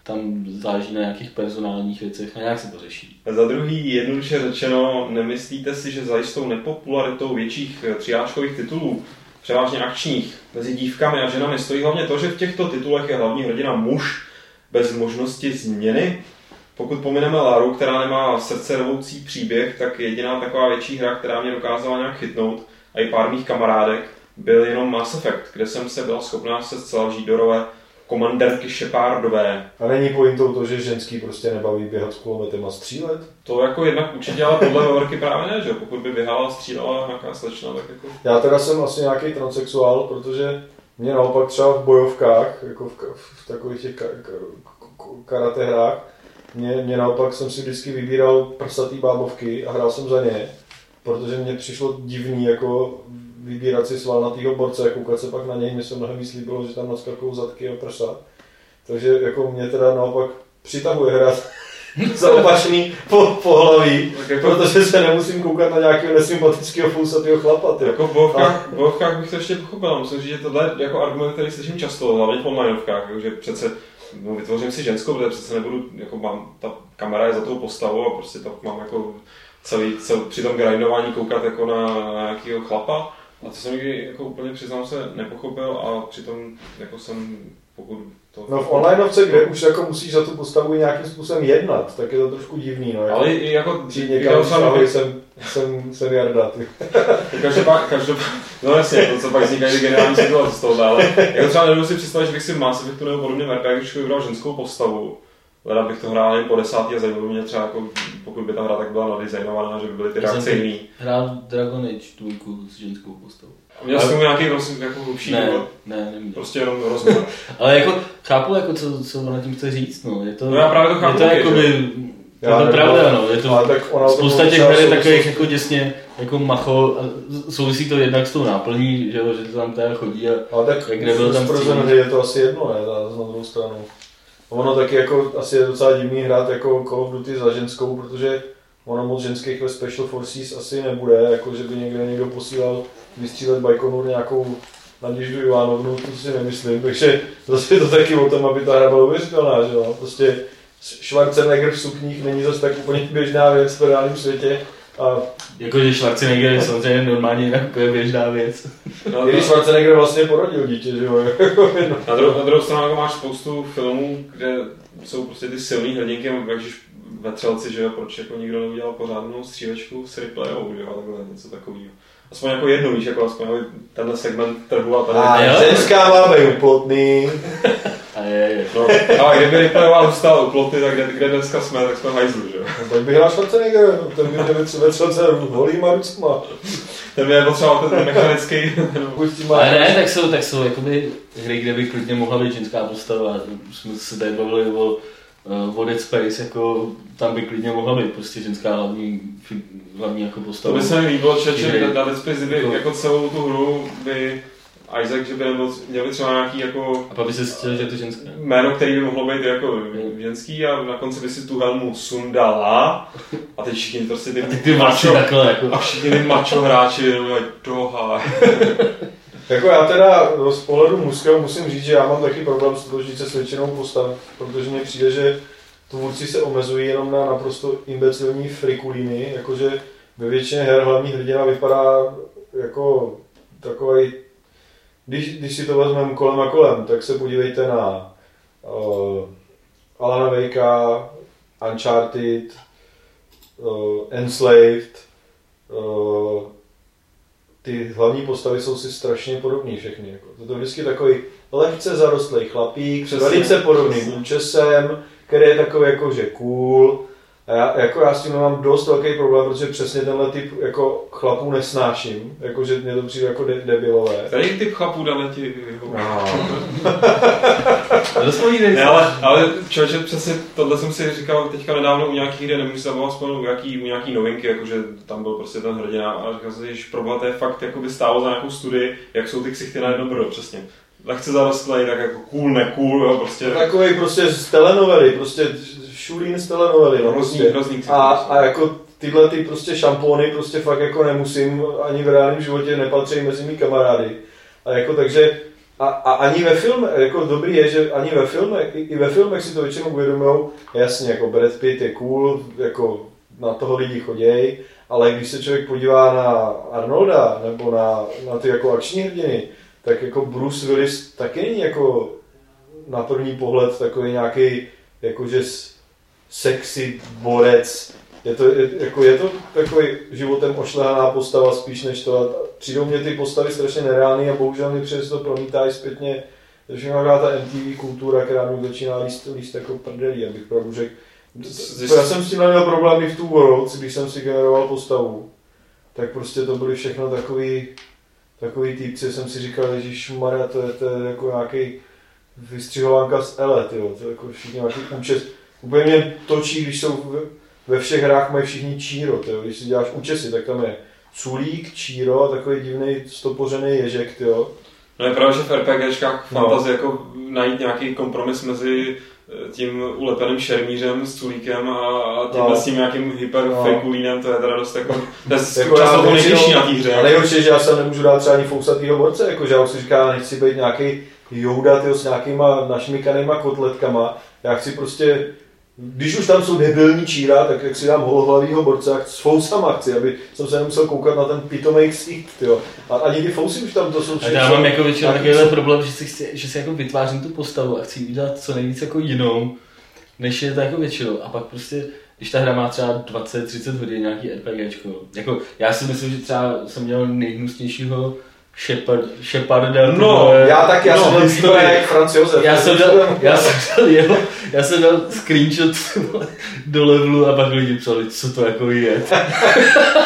tam záleží na nějakých personálních věcech a nějak se to řeší. Za druhý, jednoduše řečeno, nemyslíte si, že za jistou nepopularitou větších eh, třiáčkových titulů, převážně akčních, mezi dívkami a ženami stojí hlavně to, že v těchto titulech je hlavní hrdina muž bez možnosti změny? Pokud pomineme Laru, která nemá srdce rvoucí příběh, tak jediná taková větší hra, která mě dokázala nějak chytnout, a i pár mých kamarádek, byl jenom Mass Effect, kde jsem se byla schopná se zcela vžít do role komandérky Shepardové, A není pointou to, že ženský prostě nebaví běhat s kulometem a střílet? To jako jednak určitě, ale podle Veverky právě ne, že jo? Pokud by běhala a střídala nějaká slečna, tak jako... Já teda jsem asi nějaký transsexuál, protože mě naopak třeba v bojovkách, jako v, v takových těch ka, ka- karate hrách, mě, mě naopak jsem si vždycky vybíral prsatý bábovky a hrál jsem za ně, protože mě přišlo divný jako vybírat si svalnatýho borce a koukat se pak na něj, mně se mnohem víc líbilo, že tam naskakují zadky a prsa. Takže jako mě teda naopak přitahuje hrát za opačný po, pohlaví, jako, protože se nemusím koukat na nějakého nesympatického fousatého chlapa. Ty. jako v bojovkách, v bojovkách bych to ještě pochopil. Musím říct, že tohle je jako argument, který slyším často, hlavně v onlineovkách, že přece no, vytvořím si ženskou, protože přece nebudu, jako mám, ta kamera je za tou postavou a prostě tak mám jako celý, celý při tom grindování koukat jako na, na nějakého chlapa. A to jsem nikdy, jako úplně přiznám se, nepochopil a přitom jako jsem, pokud to... No v onlineovce, kde už jako musíš za tu postavu nějakým způsobem jednat, tak je to trošku divný, no. Ale i jako, Přijít někam, jsem- ahoj, jsem, jsem, jsem Jarda, ty. Každopádně, každopádně, no jasně, to co pak vznikají ty generální situace z toho, ale jako třeba nebudu si představit, že bych si v Mass Effectu nebo podobně RPG vybral ženskou postavu, Leda bych to hrál jen po desátý a zajímalo mě třeba, jako, pokud by ta hra tak byla nadizajnovaná, že by byly ty reakce jiný. Hrál Dragon Age 2 s ženskou postavou. A měl jsem nějaký prosím, jako hlubší Ne, důvod. ne, neměl. Prostě jenom rozhovor. Ale jako chápu, jako co, co ona tím chce říct, no. Je to, No já právě to chápu je to jako by, Já to pravda, no. Je to, Ale tak ona spousta těch třeba her je v takových jako děsně, jako macho, a souvisí to jednak s tou náplní, že, jo, že to tam teda chodí a Ale tak Jak nebyl tam pro střílení. hry je to asi jedno, ne, na druhou stranu. Ono taky jako, asi je docela divný hrát jako Call of Duty za ženskou, protože ono moc ženských ve Special Forces asi nebude, jako že by někde někdo posílal vystřílet Bajkonur nějakou Naděždu Ivánovnu, to si nemyslím, takže zase je to taky o tom, aby ta hra byla uvěřitelná, že jo, prostě Schwarzenegger v sukních není zase tak úplně běžná věc v reálném světě a Jakože Schwarzenegger je samozřejmě normálně jinak úplně běžná věc. No, když Schwarzenegger vlastně porodil dítě, že jo, jako. Na, druhou, na druhou stranu jako máš spoustu filmů, kde jsou prostě ty silný hrdinky, když ve Třelci, že jo, proč jako nikdo neudělal pořádnou střílečku s Ripleyou, že jo, takhle něco takového. Aspoň jako jednu, víš, jako aspoň tenhle segment trhu a tady. A jo. ženská má být uplotný. A je, je. No, a kdyby Ripleyová zůstala u ploty, tak kde, kde dneska jsme, tak jsme hajzlu, že jo. No, tak bych hrál Schwarzenegger, ten by měl třeba třeba holýma rucma. Ten by potřeboval ten mechanický. Ale ne, tak jsou, tak jsou jakoby hry, kde by klidně mohla být ženská postava. Už jsme se tady bavili o, eh, o Dead Space, jako tam by klidně mohla být prostě ženská hlavní, hlavní jako To postava. by se mi líbilo, že, že na Dead Space, kdyby Jako- jako celou tu hru by Isaac, že by nebyl, měl by třeba nějaký jako A pak by se zjistil, že je to ženská. jméno, který by mohlo být jako ženský a na konci by si tu helmu sundala a teď všichni prostě ty, A ty ty vlasy macho, takhle jako. a všichni ty macho hráči doha. Jako já teda z pohledu mužského musím říct, že já mám taky problém stotožnit se s většinou postav, protože mně přijde, že tvůrci se omezují jenom na naprosto imbecilní frikulíny, jakože ve většině her hlavní hrdina vypadá jako takový, když, když si to vezmeme kolem a kolem, tak se podívejte na uh, Alana Wakea, Uncharted, uh, Enslaved, uh, ty hlavní postavy jsou si strašně podobný všechny. Jako. To je vždycky takový lehce zarostlý chlapík, Přesně, s velice podobným přesně. účesem, který je takový jako, že cool. A já, jako já s tím mám dost velký problém, protože přesně tenhle typ jako chlapů nesnáším, jakože mě to přijde jako de- debilové. Který typ chlapů dáme ti? No. Rozpovídej se. ale, ale člověče, přesně tohle jsem si říkal teďka nedávno u nějakých, kde nemůžu se u nějaký, u nějaký novinky, jakože tam byl prostě ten hrdina a říkal jsem si, že problém to je fakt jako by stálo za nějakou studii, jak jsou ty ksichty na jedno brdo, přesně. Lehce zarostlej, tak jako cool, ne cool, jo, prostě. Takový prostě z telenovely, prostě šulín z telenovely. No, Hrozný, prostě. hrozný. A, a jako tyhle ty prostě šampóny prostě fakt jako nemusím, ani v reálném životě nepatří mezi mý kamarády. A jako takže, a, a ani ve filmech, jako dobrý je, že ani ve filmech, i, i ve filmech si to většinou uvědomujou, jasně, jako Brad Pitt je cool, jako na toho lidi choděj, ale když se člověk podívá na Arnolda nebo na, na ty jako akční hrdiny, tak jako Bruce Willis taky není jako na první pohled takový nějaký jakože sexy borec. Je to, je, jako je to takový životem ošlehaná postava spíš než to. A přijdou mě ty postavy strašně nereálný a bohužel mi přes to promítá i zpětně že všechno taková ta MTV kultura, která mi začíná líst, líst jako prdelí, abych pravdu řekl. Já jsem s tím neměl problémy v tu Worlds, když jsem si generoval postavu. Tak prostě to byly všechno takový, takový týpci, jsem si říkal, Ježíš Maria, to je, to je jako nějaký vystřihovánka z Ele, tyjo, to je jako všichni nějaký účes. Úplně mě točí, když jsou ve, všech hrách mají všichni číro, tyjo. když si děláš účesy, tak tam je Sulík, Číro a takový divný stopořený ježek, tyjo. No je pravda, že v RPGčkách No. fantazie jako najít nějaký kompromis mezi eh, tím ulepeným šermířem s culíkem a, tímhle No. s tím nějakým hyper No. to je teda dost jako, to je Jako často to většinou- na té hře. A nejhorší je, že já se nemůžu dát třeba ani fousatýho borce, jako že já už si říkám, nechci být nějaký jouda tyjo, s nějakýma našmikanýma kotletkama. Já chci prostě, když už tam jsou debilní číra, tak jak si dám holohlavýho borce a s fousama chci, aby jsem se nemusel koukat na ten pitomej ksicht, tyjo. A ani ty fousy už tam to jsou A já mám jako většinou takovýhle problém, že si, chci, že si jako vytvářím tu postavu a chci udělat co nejvíc jako jinou, než je to jako většinou. A pak prostě, když ta hra má třeba 20-30 hodin nějaký RPGčko, jako já si myslím, že třeba jsem měl nejhnusnějšího Shepard, Sheparda. No, Já tak, já no, jsem byl historii. týpek jak Franz Josef. Já jsem dal, já jsem dal, jeho, já jsem dal screenshot do levelu a pak lidi psali, co to jako je.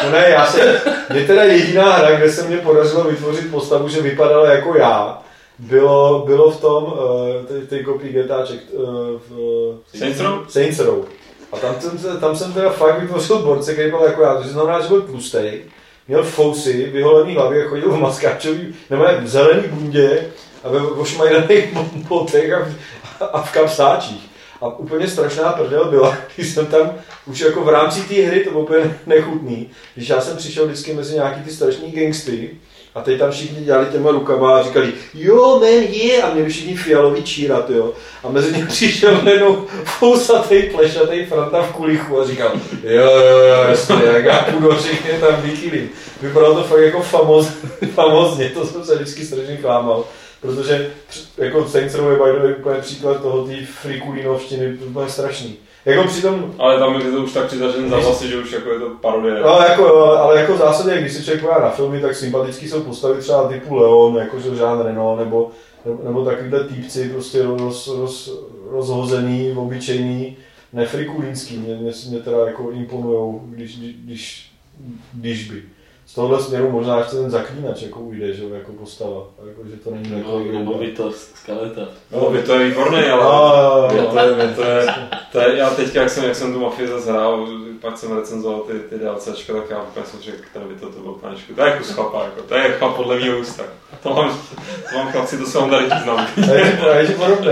No ne, já jsem, mě teda jediná hra, kde se mě podařilo vytvořit postavu, že vypadala jako já, bylo, bylo v tom, uh, ty, ty kopí GTAček, uh, v Saints Row? Saints Row. A tam, jsem, se- tam jsem teda fakt vytvořil borce, který byl jako já, to znamená, že byl tlustej, měl fousy, vyholený hlavě, chodil v maskáčový, nebo ne, v zelený bundě a ve ošmajdaných botech a, a v kapsáčích. A úplně strašná prdel byla, když jsem tam už jako v rámci té hry, to bylo úplně nechutný, když já jsem přišel vždycky mezi nějaký ty strašný gangsty a teď tam všichni dělali těma rukama a říkali, jo, man, je, a měli všichni fialový čírat, jo. A mezi ně přišel najednou fousatý, plešatý franta v kulichu a říkal, jo, jo, jo, jasně, jak já půjdu je tam vykýlím. Vypadalo to fakt jako famos, famozně, to jsem se vždycky strašně klámal. Protože jako Saints Row je úplně příklad toho té frikulínovštiny, to bylo strašný. Jako přitom... Ale tam je to už tak přitažen za vlasy, že už jako je to parodie. No, jako, ale jako v zásadě, když se člověk podívá na filmy, tak sympatický jsou postavy třeba typu Leon, jakože Jean Reno, nebo, nebo, nebo takovýhle týpci prostě roz, roz, rozhozený, obyčejný, nefrikulínský, mě, mě, mě teda jako imponujou, když, když, když by z tohohle směru možná ještě ten zaklínač jako ujde, že jako postava. Jako, že to není jako no, nebo by to skeleta. No, by to je výborný, ale no, je to, je, to, je, to je, já teď, jak jsem, jak jsem tu mafii zase hrál, pak jsem recenzoval ty, ty DLCčka, tak já úplně jsem řekl, ten by to, to byl panečku. To je kus chlapa, jako, to je chlap podle mého ústa. To mám, to mám chlapci, to se vám tady znám. A je podobný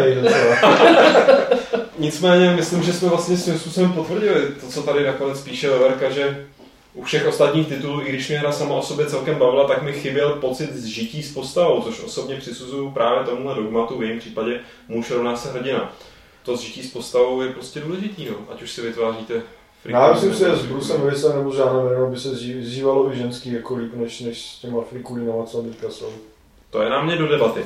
Nicméně, myslím, že jsme vlastně svým způsobem potvrdili to, co tady nakonec píše Leverka, že u všech ostatních titulů, i když mě hra sama o sobě celkem bavila, tak mi chyběl pocit zžití s postavou, což osobně přisuzuju právě tomuhle dogmatu, v jejím případě muž rovná se hrdina. To zžití s postavou je prostě důležitý, no. ať už si vytváříte já myslím si, že s Brucem Willisem nebo s Žánem Renou by se zžívalo i ženský jako líp, než, než s těma frikulínama, co teďka jsou. To je na mě do debaty.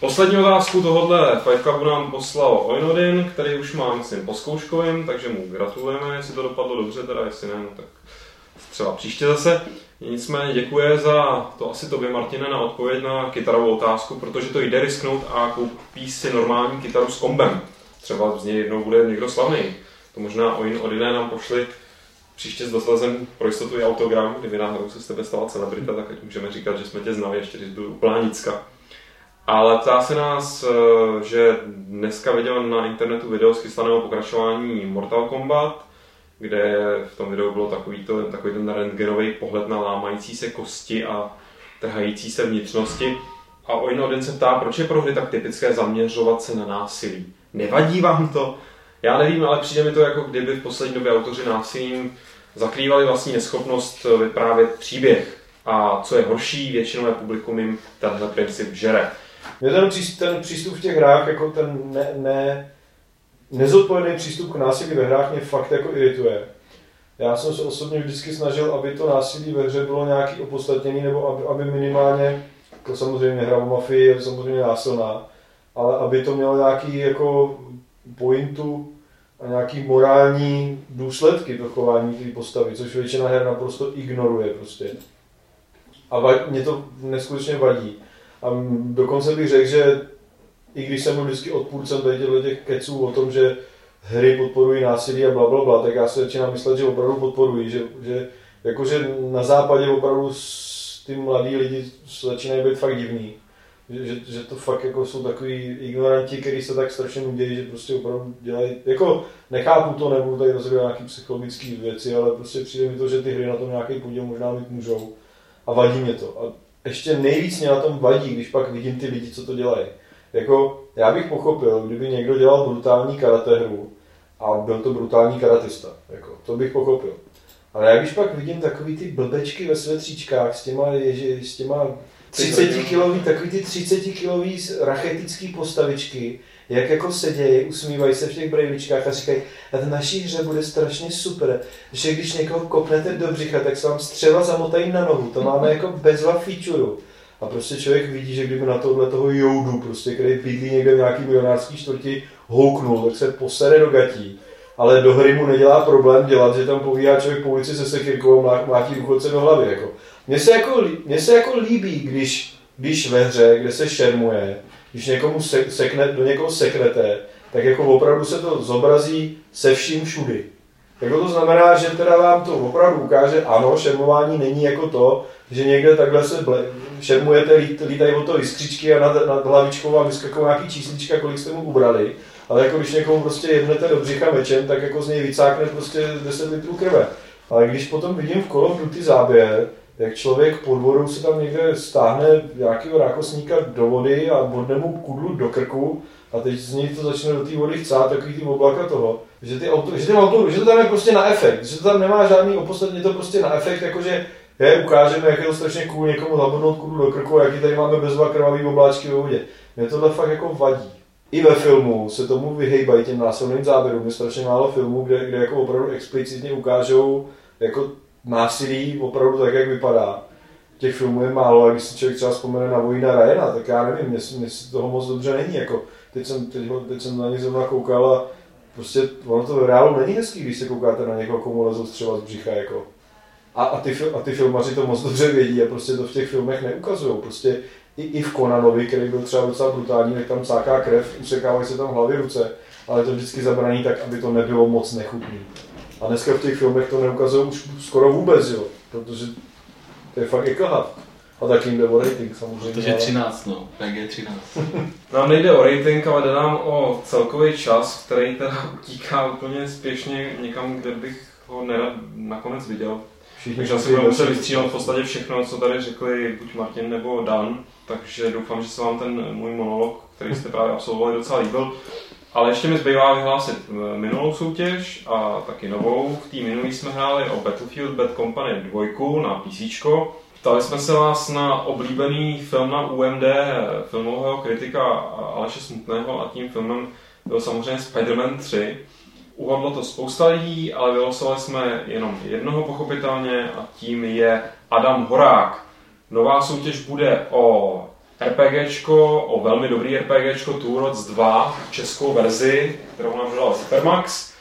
Poslední otázku tohohle Fight Clubu nám poslal Oinodin, který už má, myslím, po zkouškovém, takže mu gratulujeme, jestli to dopadlo dobře, teda jestli ne, no tak třeba příště zase. Nicméně děkuje za to asi tobě, Martine, na odpověď na kytarovou otázku, protože to jde risknout a koupí si normální kytaru s kombem. Třeba z něj jednou bude někdo slavný. To možná Oin Odiné nám pošli příště s dotazem pro jistotu i autogram, kdyby náhodou se z tebe stala celebrita, tak ať můžeme říkat, že jsme tě znali ještě, když byl úplná nicka. Ale ptá se nás, eh, že dneska viděl na internetu video z chystaného pokračování Mortal Kombat, kde v tom videu bylo takový, to, takový ten rentgenový pohled na lámající se kosti a trhající se vnitřnosti. A Oin se ptá, proč je pro hry tak typické zaměřovat se na násilí. Nevadí vám to? Já nevím, ale přijde mi to jako kdyby v poslední době autoři násilím zakrývali vlastní neschopnost vyprávět příběh. A co je horší, většinové publikum jim tenhle princip žere. Mě ten, ten přístup v těch hrách, jako ten ne, ne, nezodpovědný přístup k násilí ve hrách mě fakt jako irituje. Já jsem se osobně vždycky snažil, aby to násilí ve hře bylo nějaký opodstatněný, nebo aby, aby minimálně, to samozřejmě hra o mafii je samozřejmě násilná, ale aby to mělo nějaký jako pointu a nějaký morální důsledky to chování té postavy, což většina her naprosto ignoruje prostě. A vad, mě to neskutečně vadí. A dokonce bych řekl, že i když jsem byl vždycky odpůrcem tady těch keců o tom, že hry podporují násilí a bla, bla, bla, tak já se začínám myslet, že opravdu podporují, že, že jakože na západě opravdu ty mladí lidi začínají být fakt divný. Že, že, že, to fakt jako jsou takový ignoranti, kteří se tak strašně nudějí, že prostě opravdu dělají, jako nechápu to, nebudu tady rozhodovat nějaké psychologické věci, ale prostě přijde mi to, že ty hry na tom nějaký podíl možná mít můžou a vadí mě to. A ještě nejvíc mě na tom vadí, když pak vidím ty lidi, co to dělají. Jako, já bych pochopil, kdyby někdo dělal brutální karate hru a byl to brutální karatista. Jako, to bych pochopil. Ale já když pak vidím takový ty blbečky ve svetříčkách s těma, ježi, s těma 30 kilový, takový ty 30 kilový rachetický postavičky, jak jako sedějí, usmívají se v těch brejličkách a říkají, a v naší hře bude strašně super, že když někoho kopnete do břicha, tak se vám střeva zamotají na nohu, to máme jako bezva feature. A prostě člověk vidí, že kdyby na tohle toho joudu, prostě, který bydlí někde v nějaký milionářský čtvrti, houknul, tak se posere do gatí. Ale do hry mu nedělá problém dělat, že tam povídá člověk po ulici se sekirkou a mlátí důchodce do hlavy. Jako. Mně se jako, mně se jako líbí, když, když ve hře, kde se šermuje, když někomu se, sekne, do někoho seknete, tak jako opravdu se to zobrazí se vším všudy. Jako to znamená, že teda vám to opravdu ukáže, ano, šermování není jako to, že někde takhle se ble, šermujete, lít, lítají o to jiskřičky a nad, nad hlavičkou vám vyskakují nějaký číslička, kolik jste mu ubrali. Ale jako když někomu prostě jednete do břicha mečem, tak jako z něj vycákne prostě 10 litrů krve. Ale když potom vidím v of Duty záběr, jak člověk pod vodou se tam někde stáhne nějakého rákosníka do vody a bodne mu kudlu do krku a teď z něj to začne do té vody chcát, takový ty oblaka toho, že, ty auto, že, ty auto, že to tam je prostě na efekt, že to tam nemá žádný opodstatně, to prostě na efekt, jakože je, ukážeme, jak je to strašně cool někomu zabodnout kudlu do krku, jaký tady máme bezva krvavý obláčky ve vodě. Mě tohle fakt jako vadí. I ve filmu se tomu vyhejbají těm násilným záběrům. Je strašně málo filmů, kde, kde jako opravdu explicitně ukážou jako násilí opravdu tak, jak vypadá. Těch filmů je málo, a když si člověk třeba vzpomene na Vojna Ryana, tak já nevím, mně, mně toho moc dobře není. Jako, teď, jsem, teď, teď jsem na ně zrovna koukal a prostě ono to v reálu není hezký, když se koukáte na někoho, komu lezou střeva z břicha, jako. A, a, ty, a ty filmaři to moc dobře vědí a prostě to v těch filmech neukazují. Prostě i, i v Conanovi, který byl třeba docela brutální, tak tam sáká krev, usekávají se tam hlavy, ruce, ale to vždycky zabraní tak, aby to nebylo moc nechutný. A dneska v těch filmech to neukazují už skoro vůbec, jo, protože to je fakt eklhat. A tak jim jde o rating samozřejmě. Protože 13, no, PG 13. Nám nejde o rating, ale jde nám o celkový čas, který teda utíká úplně spěšně někam, kde bych ho nerad nakonec viděl. Všichni takže asi budeme muset vystříhat v podstatě všechno, co tady řekli buď Martin nebo Dan, takže doufám, že se vám ten můj monolog, který jste právě absolvovali, docela líbil. Ale ještě mi zbývá vyhlásit eh, minulou soutěž a taky novou. V té minulý jsme hráli o Battlefield Bad Company 2 na PC. Ptali jsme se vás na oblíbený film na UMD filmového kritika Aleše Smutného a tím filmem byl samozřejmě Spider-Man 3. Uhodlo to spousta lidí, ale vylosovali jsme jenom jednoho pochopitelně a tím je Adam Horák. Nová soutěž bude o RPGčko, o velmi dobrý RPGčko Roads 2, českou verzi, kterou nám dodal Supermax.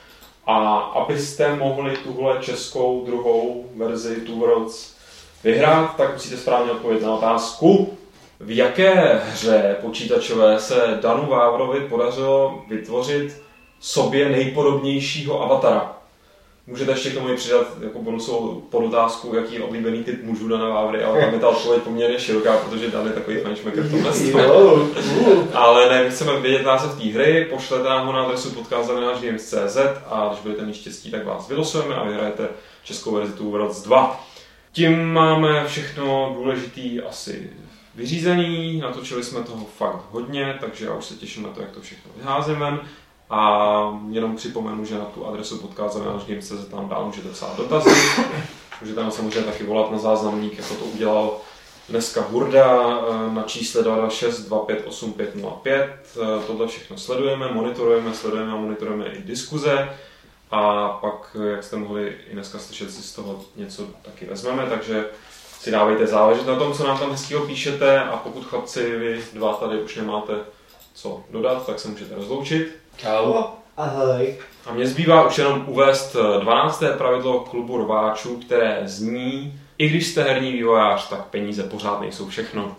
A abyste mohli tuhle českou druhou verzi Roads vyhrát, tak musíte správně odpovědět na otázku, v jaké hře počítačové se Danu Vávrovi podařilo vytvořit sobě nejpodobnějšího avatara. Můžete ještě k tomu přidat jako bonusovou podotázku, jaký je oblíbený typ mužů Dana Vávry, ale tam je ta odpověď poměrně široká, protože Dan je takový fanšmaker v tomhle Ale ne, my chceme vědět název té hry, pošlete nám ho na adresu podcast.games.cz a když budete mít štěstí, tak vás vylosujeme a vyhrajete českou verzi Tour 2. Tím máme všechno důležité asi vyřízený, natočili jsme toho fakt hodně, takže já už se těším na to, jak to všechno vyházíme. A jenom připomenu, že na tu adresu podcast.games.cz tam dál můžete psát dotazy. Můžete nám samozřejmě taky volat na záznamník, jako to udělal dneska Hurda eh, na čísle 226 258505. Eh, tohle všechno sledujeme, monitorujeme, sledujeme a monitorujeme i diskuze. A pak, jak jste mohli i dneska slyšet, si z toho něco taky vezmeme, takže si dávejte záležet na tom, co nám tam hezkýho píšete a pokud chlapci vy dva tady už nemáte co dodat, tak se můžete rozloučit. Čau. Ahoj. A mě zbývá už jenom uvést 12. pravidlo klubu rváčů, které zní, i když jste herní vývojář, tak peníze pořád nejsou všechno.